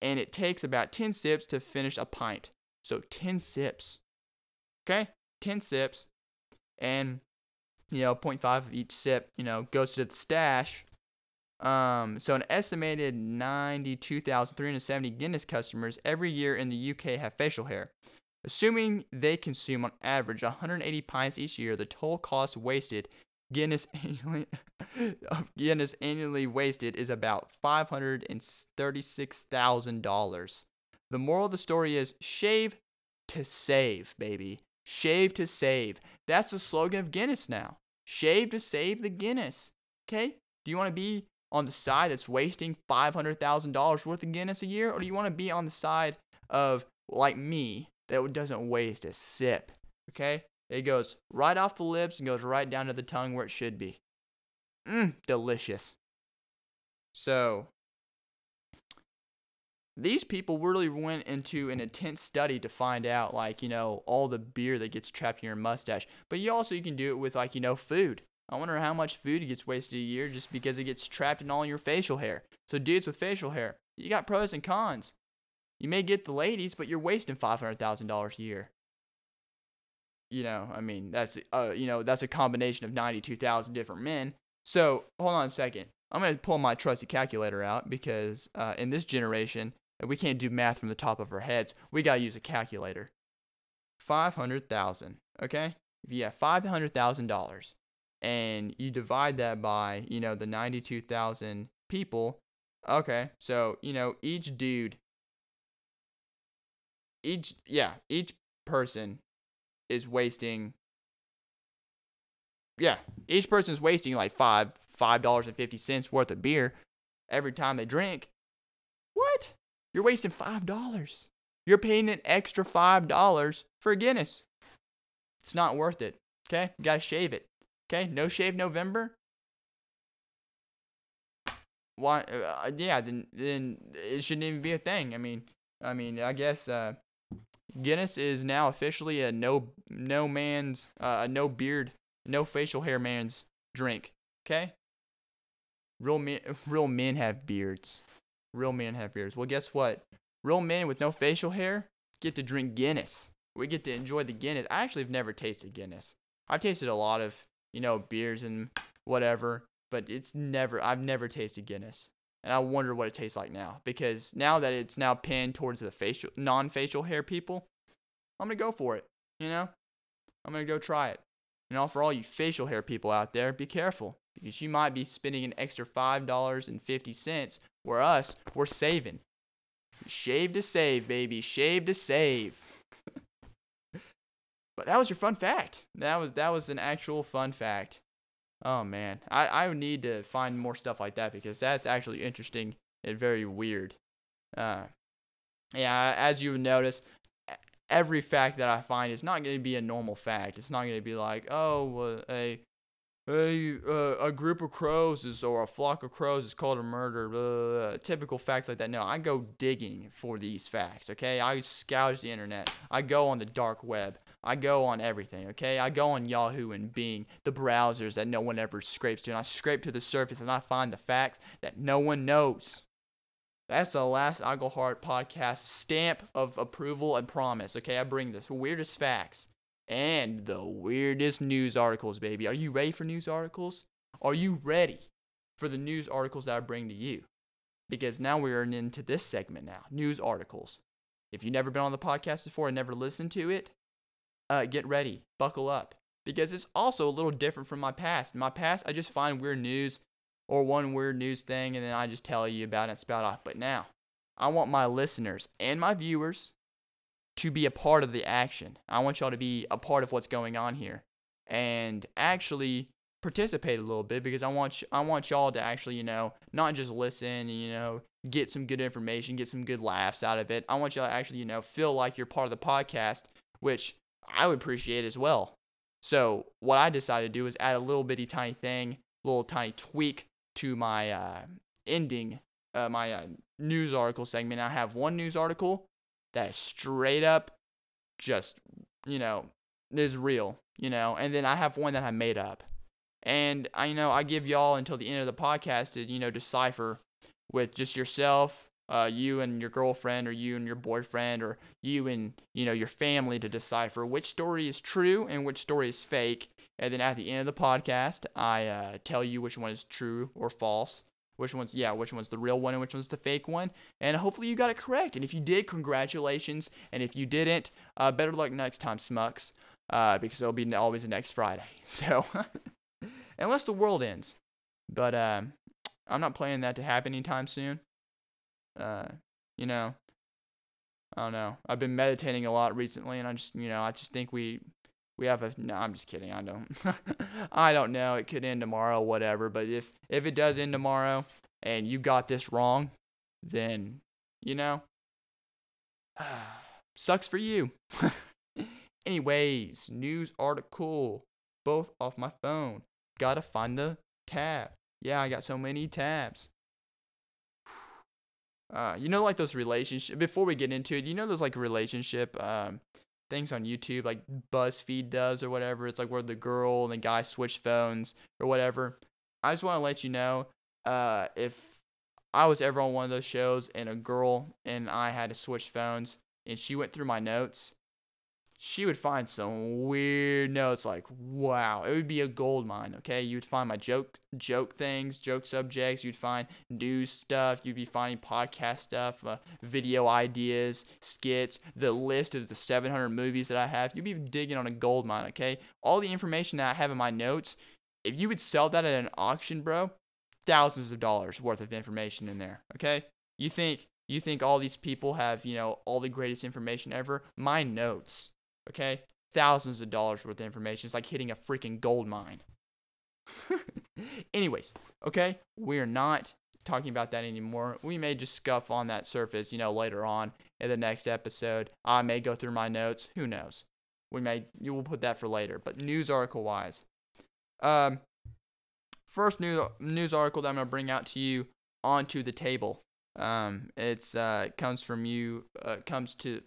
and it takes about 10 sips to finish a pint. So 10 sips. Okay? 10 sips, and you know 0.5 of each sip, you know, goes to the stash. Um, so an estimated 92,370 Guinness customers every year in the UK have facial hair. Assuming they consume on average 180 pints each year, the total cost wasted Guinness annually Guinness annually wasted is about five hundred and thirty-six thousand dollars. The moral of the story is shave to save, baby. Shave to save. That's the slogan of Guinness now. Shave to save the Guinness. Okay? Do you want to be on the side that's wasting $500,000 worth of Guinness a year? Or do you want to be on the side of, like me, that doesn't waste a sip? Okay? It goes right off the lips and goes right down to the tongue where it should be. Mmm, delicious. So, these people really went into an intense study to find out, like, you know, all the beer that gets trapped in your mustache. But you also you can do it with, like, you know, food. I wonder how much food gets wasted a year just because it gets trapped in all your facial hair. So, dudes with facial hair, you got pros and cons. You may get the ladies, but you're wasting $500,000 a year you know, I mean, that's uh, you know, that's a combination of 92,000 different men. So, hold on a second. I'm going to pull my trusty calculator out because uh, in this generation, we can't do math from the top of our heads. We got to use a calculator. 500,000, okay? If you have $500,000 and you divide that by, you know, the 92,000 people, okay? So, you know, each dude each yeah, each person is wasting yeah, each person is wasting like five five dollars and fifty cents worth of beer every time they drink. What? You're wasting five dollars. You're paying an extra five dollars for Guinness. It's not worth it. Okay, you gotta shave it. Okay, no shave November. Why? Uh, yeah, then then it shouldn't even be a thing. I mean, I mean, I guess uh, Guinness is now officially a no no man's uh, a no beard, no facial hair man's drink. Okay. Real men, real men have beards. Real men have beards. Well, guess what? Real men with no facial hair get to drink Guinness. We get to enjoy the Guinness. I actually have never tasted Guinness. I've tasted a lot of you know beers and whatever, but it's never. I've never tasted Guinness and I wonder what it tastes like now because now that it's now pinned towards the facial non-facial hair people, I'm gonna go for it. You know, I'm gonna go try it. And all for all you facial hair people out there, be careful because you might be spending an extra five dollars and fifty cents, where us we're saving. Shave to save, baby. Shave to save. but that was your fun fact. That was that was an actual fun fact. Oh man, I I would need to find more stuff like that because that's actually interesting and very weird. Uh, yeah, as you notice, every fact that I find is not going to be a normal fact. It's not going to be like, oh, a a uh, a group of crows is or a flock of crows is called a murder. Blah, blah, blah. Typical facts like that. No, I go digging for these facts. Okay, I scour the internet. I go on the dark web. I go on everything. Okay, I go on Yahoo and Bing, the browsers that no one ever scrapes to, and I scrape to the surface and I find the facts that no one knows. That's the last Heart podcast stamp of approval and promise. Okay, I bring this weirdest facts and the weirdest news articles, baby. Are you ready for news articles? Are you ready for the news articles that I bring to you? Because now we're into this segment now news articles. If you've never been on the podcast before and never listened to it, uh, get ready, buckle up. Because it's also a little different from my past. In my past, I just find weird news or one weird news thing and then I just tell you about it and spout off. But now, I want my listeners and my viewers to be a part of the action. I want y'all to be a part of what's going on here and actually participate a little bit because I want I want y'all to actually, you know, not just listen and, you know, get some good information, get some good laughs out of it. I want y'all to actually, you know, feel like you're part of the podcast, which I would appreciate as well. So, what I decided to do is add a little bitty tiny thing, little tiny tweak to my uh, ending, uh, my uh, news article segment. I have one news article that straight up just, you know, is real, you know, and then I have one that I made up. And I you know I give y'all until the end of the podcast to, you know, decipher with just yourself, uh, you and your girlfriend or you and your boyfriend or you and you know your family to decipher which story is true and which story is fake and then at the end of the podcast i uh, tell you which one is true or false which one's yeah which one's the real one and which one's the fake one. And hopefully you got it correct. And if you did congratulations. And if you didn't uh, better luck next time smucks uh, because it'll be always next friday. So unless the world ends. But um, i'm not planning that to happen anytime soon. Uh, you know i don't know. I've been meditating a lot recently and i just you know i just think we we have a no i'm just kidding i don't i don't know it could end tomorrow whatever but if if it does end tomorrow and you got this wrong then you know sucks for you. Anyways news article both off my phone. Gotta find the tab. Yeah i got so many tabs. Uh, you know, like those relationship. Before we get into it, you know those like relationship um, things on YouTube, like BuzzFeed does or whatever. It's like where the girl and the guy switch phones or whatever. I just want to let you know uh, if I was ever on one of those shows and a girl and I had to switch phones and she went through my notes, she would find some weird notes like wow it would be a gold mine okay? You'd find my joke joke things joke subjects. You'd find news stuff. You'd be finding podcast stuff uh, video ideas skits the list of the 700 movies that i have. You'd be digging on a gold mine okay? All the information that i have in my notes if you would sell that at an auction bro thousands of dollars worth of information in there okay? You think you think all these people have you know all the greatest information ever? My notes Okay? Thousands of dollars worth of information. It's like hitting a freaking gold mine. Anyways, okay? We're not talking about that anymore. We may just scuff on that surface, you know, later on in the next episode. I may go through my notes. Who knows? We may you will put that for later. But news article wise. Um first new news article that I'm gonna bring out to you onto the table. Um, it's uh, comes from you, uh, comes to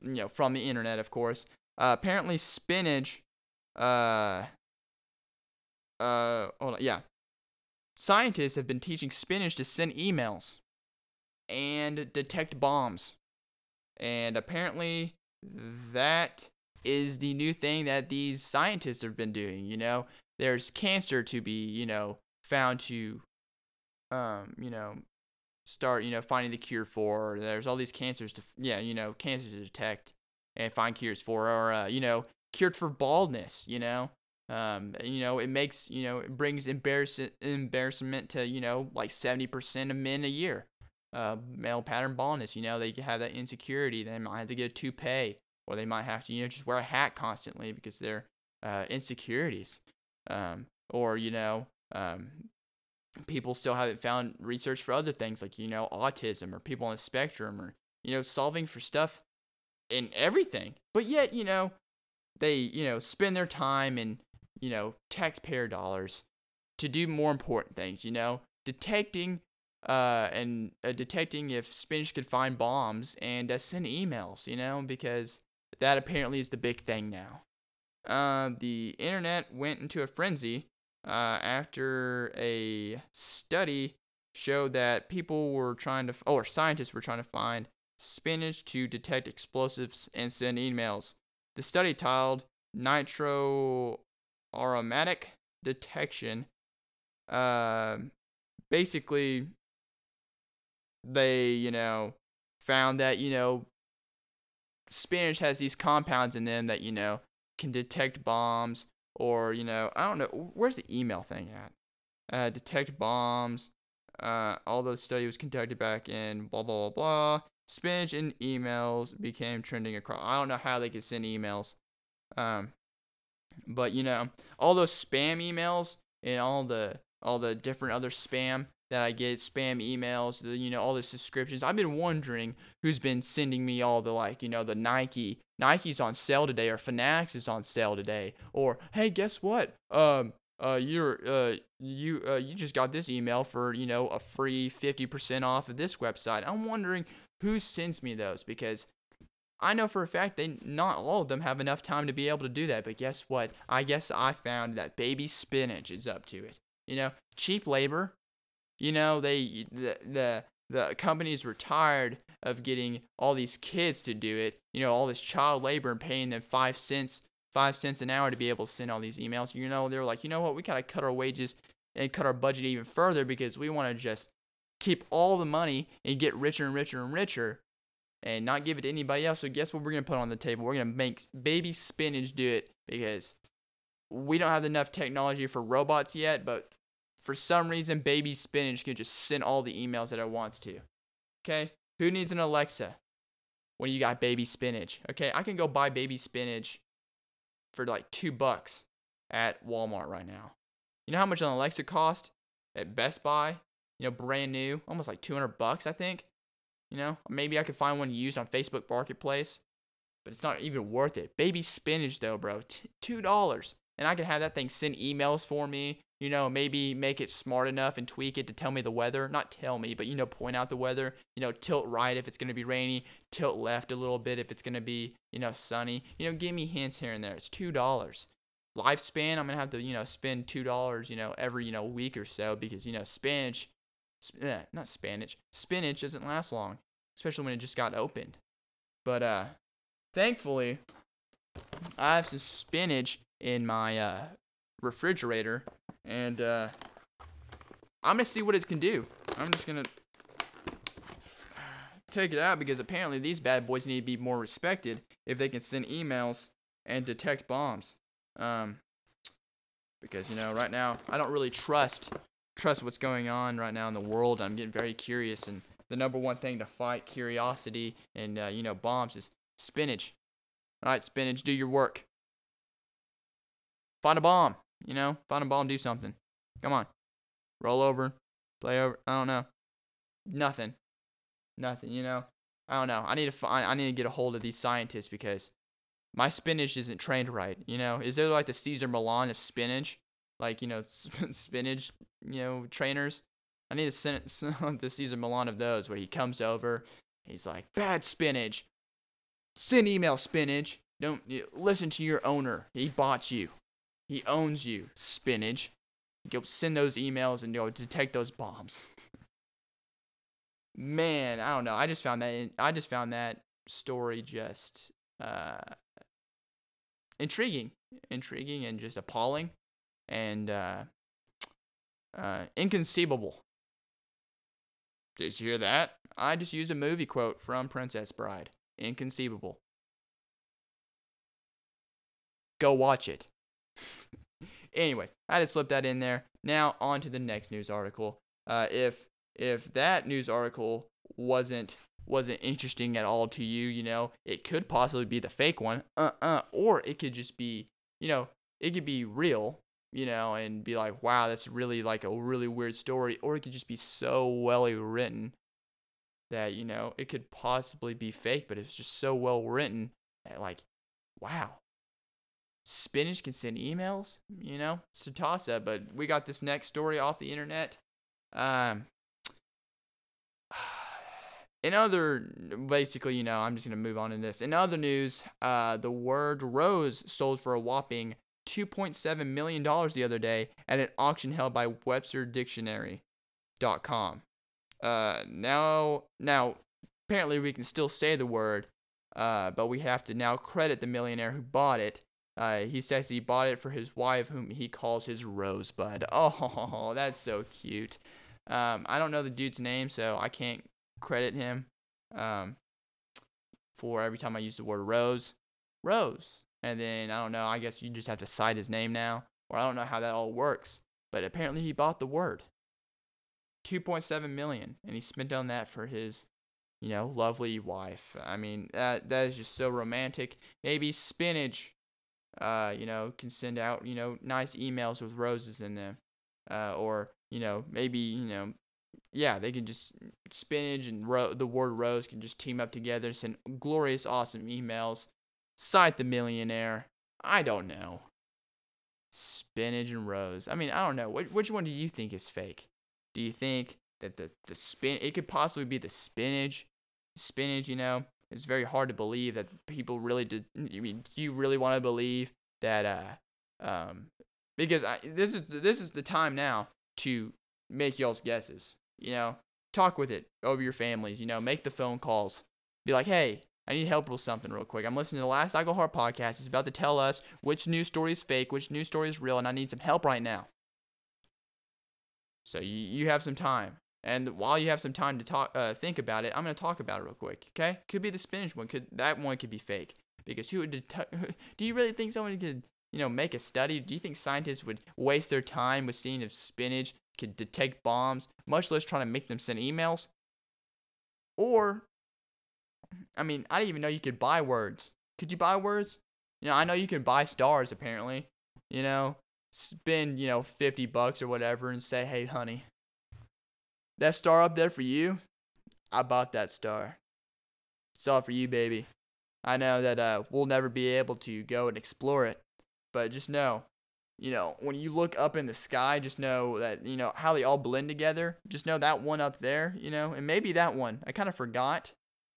you know, from the internet, of course. Uh, apparently, spinach. Uh, uh, hold on, yeah. Scientists have been teaching spinach to send emails and detect bombs. And apparently, that is the new thing that these scientists have been doing. You know, there's cancer to be, you know, found to, um, you know, start, you know, finding the cure for. There's all these cancers to, yeah, you know, cancers to detect and find cures for, or uh, you know, cured for baldness. You know, um, you know, it makes, you know, it brings embarrass- embarrassment to, you know, like 70% of men a year. uh, male pattern baldness. You know, they have that insecurity. They might have to get a toupee, or they might have to, you know, just wear a hat constantly because they're uh, insecurities. Um, or you know, um, people still haven't found research for other things like you know autism or people on the spectrum or you know solving for stuff in everything. But yet, you know, they you know spend their time and you know taxpayer dollars to do more important things. You know, detecting uh, and uh, detecting if spinach could find bombs and uh, send emails, you know, because that apparently is the big thing now. Uh, the internet went into a frenzy uh, after a study showed that people were trying to, or scientists were trying to find spinach to detect explosives and send emails. The study titled Nitro Aromatic Detection uh, basically they, you know, found that, you know, spinach has these compounds in them that, you know, can detect bombs or, you know, I don't know, where's the email thing at? Uh, detect bombs. Uh, all those study was conducted back in blah, blah, blah, blah. Spinach and emails became trending across. I don't know how they could send emails. Um, but, you know, all those spam emails and all the all the different other spam that I get, spam emails, the, you know, all the subscriptions. I've been wondering who's been sending me all the like, you know, the Nike, Nike's on sale today, or Fanatics is on sale today, or hey, guess what? Um, uh, you're uh, you uh, you just got this email for you know a free 50% off of this website. I'm wondering who sends me those because I know for a fact they not all of them have enough time to be able to do that. But guess what? I guess I found that baby spinach is up to it. You know, cheap labor. You know, they the the the companies were tired of getting all these kids to do it. You know, all this child labor and paying them five cents five cents an hour to be able to send all these emails. You know, they were like, you know what, we gotta cut our wages and cut our budget even further because we want to just keep all the money and get richer and richer and richer and not give it to anybody else. So guess what we're gonna put on the table? We're gonna make baby spinach do it because we don't have enough technology for robots yet, but for some reason, baby spinach can just send all the emails that it wants to. Okay? Who needs an Alexa when you got baby spinach? Okay, I can go buy baby spinach for like two bucks at Walmart right now. You know how much an Alexa cost at Best Buy? You know, brand new, almost like 200 bucks, I think. You know, maybe I could find one used on Facebook Marketplace, but it's not even worth it. Baby spinach, though, bro, $2 and I can have that thing send emails for me. You know, maybe make it smart enough and tweak it to tell me the weather. Not tell me, but you know, point out the weather. You know, tilt right if it's going to be rainy, tilt left a little bit if it's going to be, you know, sunny. You know, give me hints here and there. It's $2. Lifespan, I'm going to have to, you know, spend $2, you know, every, you know, week or so because, you know, spinach, sp- eh, not spinach, spinach doesn't last long, especially when it just got opened. But, uh, thankfully, I have some spinach in my uh, refrigerator, and uh, I'm gonna see what it can do. I'm just gonna take it out because apparently these bad boys need to be more respected if they can send emails and detect bombs. Um, because you know, right now I don't really trust trust what's going on right now in the world. I'm getting very curious, and the number one thing to fight curiosity and uh, you know bombs is spinach. All right, spinach, do your work. Find a bomb. You know, find a ball and do something. Come on. Roll over. Play over. I don't know. Nothing. Nothing, you know? I don't know. I need to find I need to get a hold of these scientists because my spinach isn't trained right, you know? Is there like the Cesar Millan of spinach? Like, you know, spinach, you know, trainers? I need to send the Cesar Millan of those where he comes over, he's like, "Bad spinach. Send email spinach. Don't listen to your owner. He bought you. He owns you, spinach. Go send those emails and go detect those bombs. Man, I don't know. I just found that I just found that story just uh, intriguing, intriguing, and just appalling, and uh, uh, inconceivable. Did you hear that? I just used a movie quote from Princess Bride. Inconceivable. Go watch it. anyway, I had to slip that in there. Now, on to the next news article. Uh, if if that news article wasn't wasn't interesting at all to you, you know, it could possibly be the fake one. Uh-uh. Or it could just be, you know, it could be real, you know, and be like, wow, that's really like a really weird story. Or it could just be so well written that, you know, it could possibly be fake, but it's just so well written that, like, wow. Spinach can send emails, you know, it's a toss up. But we got this next story off the internet. Um, in other, basically, you know, I'm just gonna move on in this. In other news, uh, the word rose sold for a whopping 2.7 million dollars the other day at an auction held by WebsterDictionary.com. Uh, now, now, apparently, we can still say the word, uh, but we have to now credit the millionaire who bought it. Uh, he says he bought it for his wife, whom he calls his Rosebud. Oh, that's so cute. Um, I don't know the dude's name, so I can't credit him um, for every time I use the word rose. Rose. And then, I don't know, I guess you just have to cite his name now, or I don't know how that all works. But apparently, he bought the word. 2.7 million, and he spent on that for his you know, lovely wife. I mean, that that is just so romantic. Maybe spinach uh, you know, can send out, you know, nice emails with roses in them. Uh, or, you know, maybe, you know, yeah, they can just spinach and ro- the word rose can just team up together, send glorious, awesome emails, cite the millionaire. I don't know. Spinach and rose. I mean, I don't know. Which, which one do you think is fake? Do you think that the, the spin, it could possibly be the spinach? Spinach, you know, it's very hard to believe that people really did. I mean, do you really want to believe that? Uh, um, because I, this is this is the time now to make y'all's guesses. You know, talk with it over your families. You know, make the phone calls. Be like, hey, I need help with something real quick. I'm listening to the last I Go Hard podcast. It's about to tell us which news story is fake, which news story is real, and I need some help right now. So you, you have some time. And while you have some time to talk, uh, think about it, I'm gonna talk about it real quick. Okay? Could be the spinach one. Could that one could be fake? Because who would det- do you really think someone could, you know, make a study? Do you think scientists would waste their time with seeing if spinach could detect bombs, much less trying to make them send emails? Or, I mean, I didn't even know you could buy words. Could you buy words? You know, I know you can buy stars apparently. You know, spend you know 50 bucks or whatever and say, hey, honey that star up there for you, I bought that star. It's all for you, baby. I know that uh, we'll never be able to go and explore it, but just know, you know, when you look up in the sky, just know that, you know, how they all blend together. Just know that one up there, you know, and maybe that one. I kind of forgot,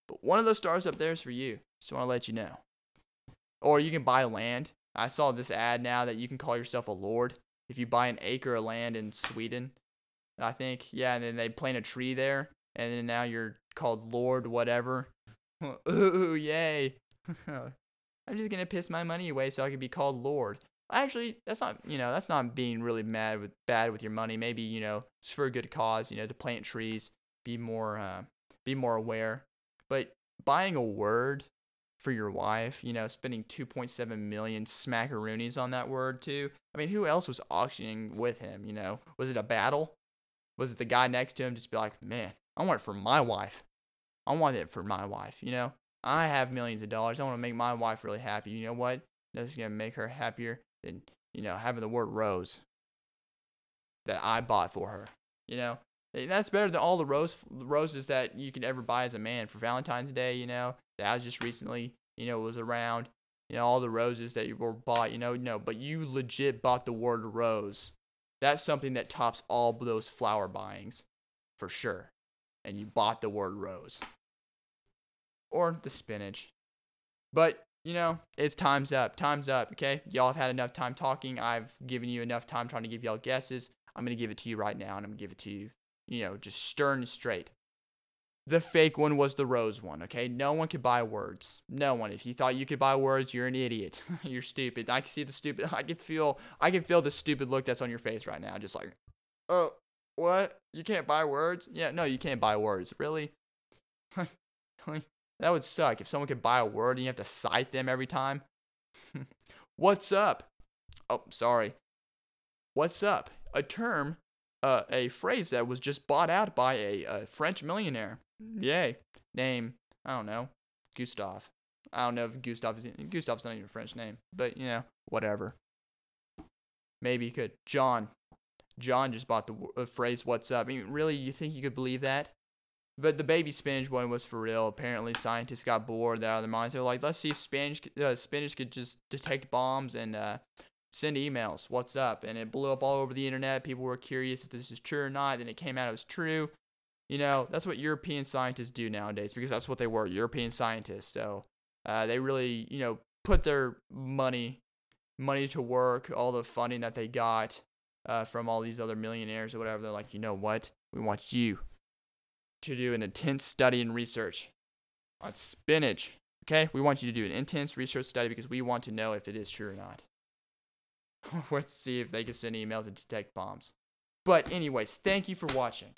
but one of those stars up there is for you. Just want to let you know. Or you can buy land. I saw this ad now that you can call yourself a lord if you buy an acre of land in Sweden. I think. Yeah, and then they plant a tree there, and then now you're called Lord whatever. Ooh, yay. I'm just gonna piss my money away so I can be called Lord. Actually, that's not you know that's not being really mad with bad with your money. Maybe you know it's for a good cause. You know to plant trees, be more uh, be more aware. But buying a word for your wife, you know, spending 2.7 million smackaroonies on that word too. I mean, who else was auctioning with him? You know, was it a battle? Was it the guy next to him just be like, man, I want it for my wife. I want it for my wife, you know? I have millions of dollars. I want to make my wife really happy. You know what? That's going to make her happier than, you know, having the word rose that I bought for her. You know? Eh, that's better than all the rose roses that you could ever buy as a man for Valentine's Day, you know, that was just recently, you know, was around. You know, all the roses that you were bought, you know, no, but you legit bought the word rose that's something that tops all those flower buyings for sure. And you bought the word rose or the spinach. But, you know, it's time's up. Time's up, okay? Y'all have had enough time talking. I've given you enough time trying to give y'all guesses. I'm going to give it to you right now, and I'm going to give it to you, you know, just stern straight. The fake one was the rose one, okay? No one could buy words. No one. If you thought you could buy words, you're an idiot. you're stupid. I can see the stupid I can feel I can feel the stupid look that's on your face right now. Just like, "Oh, what? You can't buy words?" Yeah, no, you can't buy words. Really? that would suck if someone could buy a word and you have to cite them every time. What's up? Oh, sorry. What's up? A term uh, a phrase that was just bought out by a, a French millionaire. Yay. Name, I don't know, Gustave. I don't know if Gustave is Gustave's not even a French name, but you know, whatever. Maybe you could. John. John just bought the uh, phrase "What's up?" I mean, really, you think you could believe that? But the baby spinach one was for real. Apparently, scientists got bored out of their minds. They're like, let's see if spinach, uh, spinach could just detect bombs and uh, send emails. What's up? And it blew up all over the internet. People were curious if this is true or not. Then it came out it was true. You know, that's what European scientists do nowadays because that's what they were European scientists. So uh, they really, you know, put their money money to work, all the funding that they got uh, from all these other millionaires or whatever. They're like, you know what? We want you to do an intense study and research on spinach. Okay, we want you to do an intense research study because we want to know if it is true or not. Let's see if they can send emails and detect bombs. But, anyways, thank you for watching.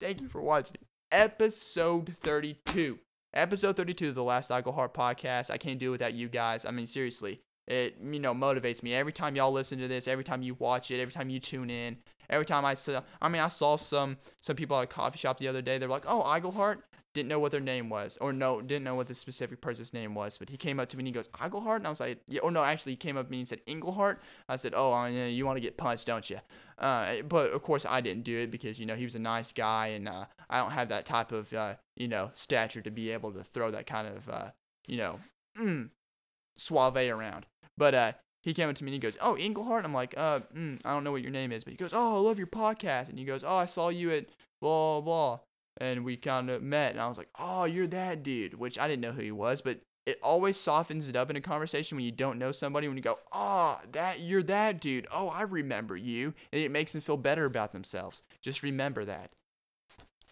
Thank you for watching episode 32. Episode 32 of the Last Iglehart podcast. I can't do it without you guys. I mean, seriously, it you know motivates me every time y'all listen to this, every time you watch it, every time you tune in, every time I saw. I mean, I saw some some people at a coffee shop the other day. They're like, "Oh, Iglehart." Didn't know what their name was, or no, didn't know what the specific person's name was. But he came up to me and he goes, "Iglehart," and I was like, "Yeah." Or no, actually, he came up to me and said, "Englehart." I said, "Oh, uh, you want to get punched, don't you?" Uh, but of course, I didn't do it because you know he was a nice guy, and uh, I don't have that type of uh, you know stature to be able to throw that kind of uh, you know mm, suave around. But uh, he came up to me and he goes, "Oh, Englehart." I'm like, "Uh, mm, I don't know what your name is," but he goes, "Oh, I love your podcast," and he goes, "Oh, I saw you at blah blah," and we kind of met, and I was like, "Oh, you're that dude," which I didn't know who he was, but it always softens it up in a conversation when you don't know somebody. When you go, "Oh, that you're that dude," "Oh, I remember you," and it makes them feel better about themselves. Just remember that.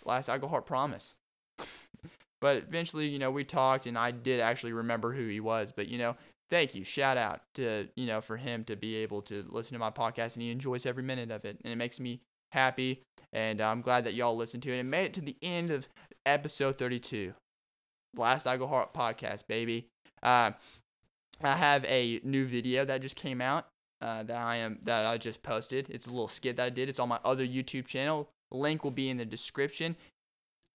Last Alcohol promise. but eventually, you know, we talked, and I did actually remember who he was. But you know, thank you, shout out to you know for him to be able to listen to my podcast, and he enjoys every minute of it, and it makes me happy. And I'm glad that y'all listened to it and made it to the end of episode 32. Last I Go podcast, baby. Uh, I have a new video that just came out uh, that I am that I just posted. It's a little skit that I did. It's on my other YouTube channel. Link will be in the description.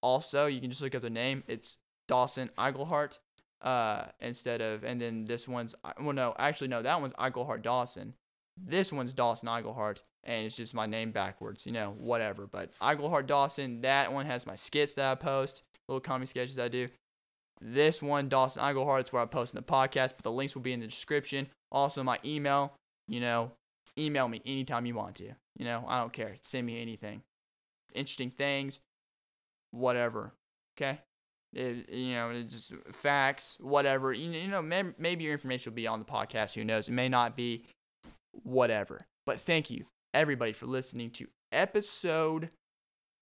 Also, you can just look up the name. It's Dawson Iglehart uh, instead of, and then this one's well, no, actually no, that one's Iglehart Dawson. This one's Dawson Iglehart, and it's just my name backwards, you know, whatever. But Iglehart Dawson, that one has my skits that I post, little comedy sketches I do. This one, Dawson Iglehart, is where I post in the podcast, but the links will be in the description. Also, my email, you know, email me anytime you want to. You know, I don't care. Send me anything. Interesting things, whatever. Okay? It, you know, it's just facts, whatever. You, you know, may, maybe your information will be on the podcast. Who knows? It may not be, whatever. But thank you, everybody, for listening to episode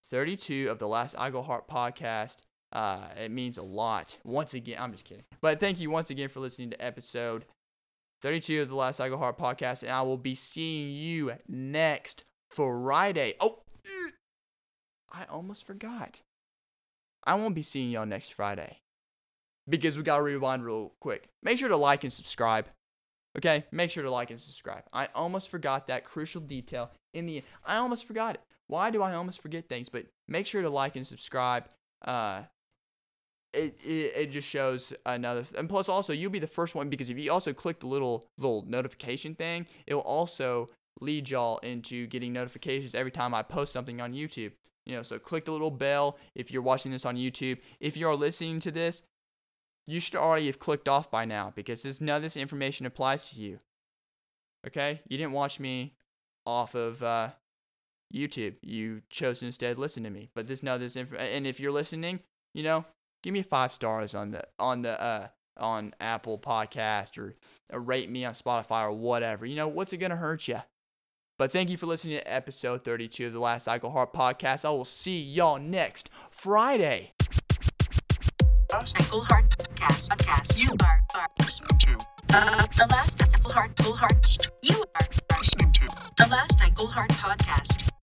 32 of the Last Iglehart podcast. Uh, it means a lot. Once again, I'm just kidding. But thank you once again for listening to episode 32 of the Last Iglehart podcast. And I will be seeing you next Friday. Oh, I almost forgot. I won't be seeing y'all next Friday because we got to rewind real quick. Make sure to like and subscribe. Okay, make sure to like and subscribe. I almost forgot that crucial detail in the I almost forgot it. Why do I almost forget things? But make sure to like and subscribe. Uh it, it, it just shows another and plus also you'll be the first one because if you also click the little little notification thing it will also lead y'all into getting notifications every time i post something on youtube you know so click the little bell if you're watching this on youtube if you are listening to this you should already have clicked off by now because this none of this information applies to you. Okay? You didn't watch me off of uh, YouTube. You chose to instead listen to me. But this none of this info and if you're listening, you know, give me five stars on the on the uh on Apple Podcast or, or rate me on Spotify or whatever. You know, what's it gonna hurt you? But thank you for listening to episode 32 of the Last Cycle Heart podcast. I will see y'all next Friday. Cycle Heart Podcast. Podcast. You are, are listening to uh, the last Cycle Heart Heart. You are listening to the last Cycle Heart Podcast.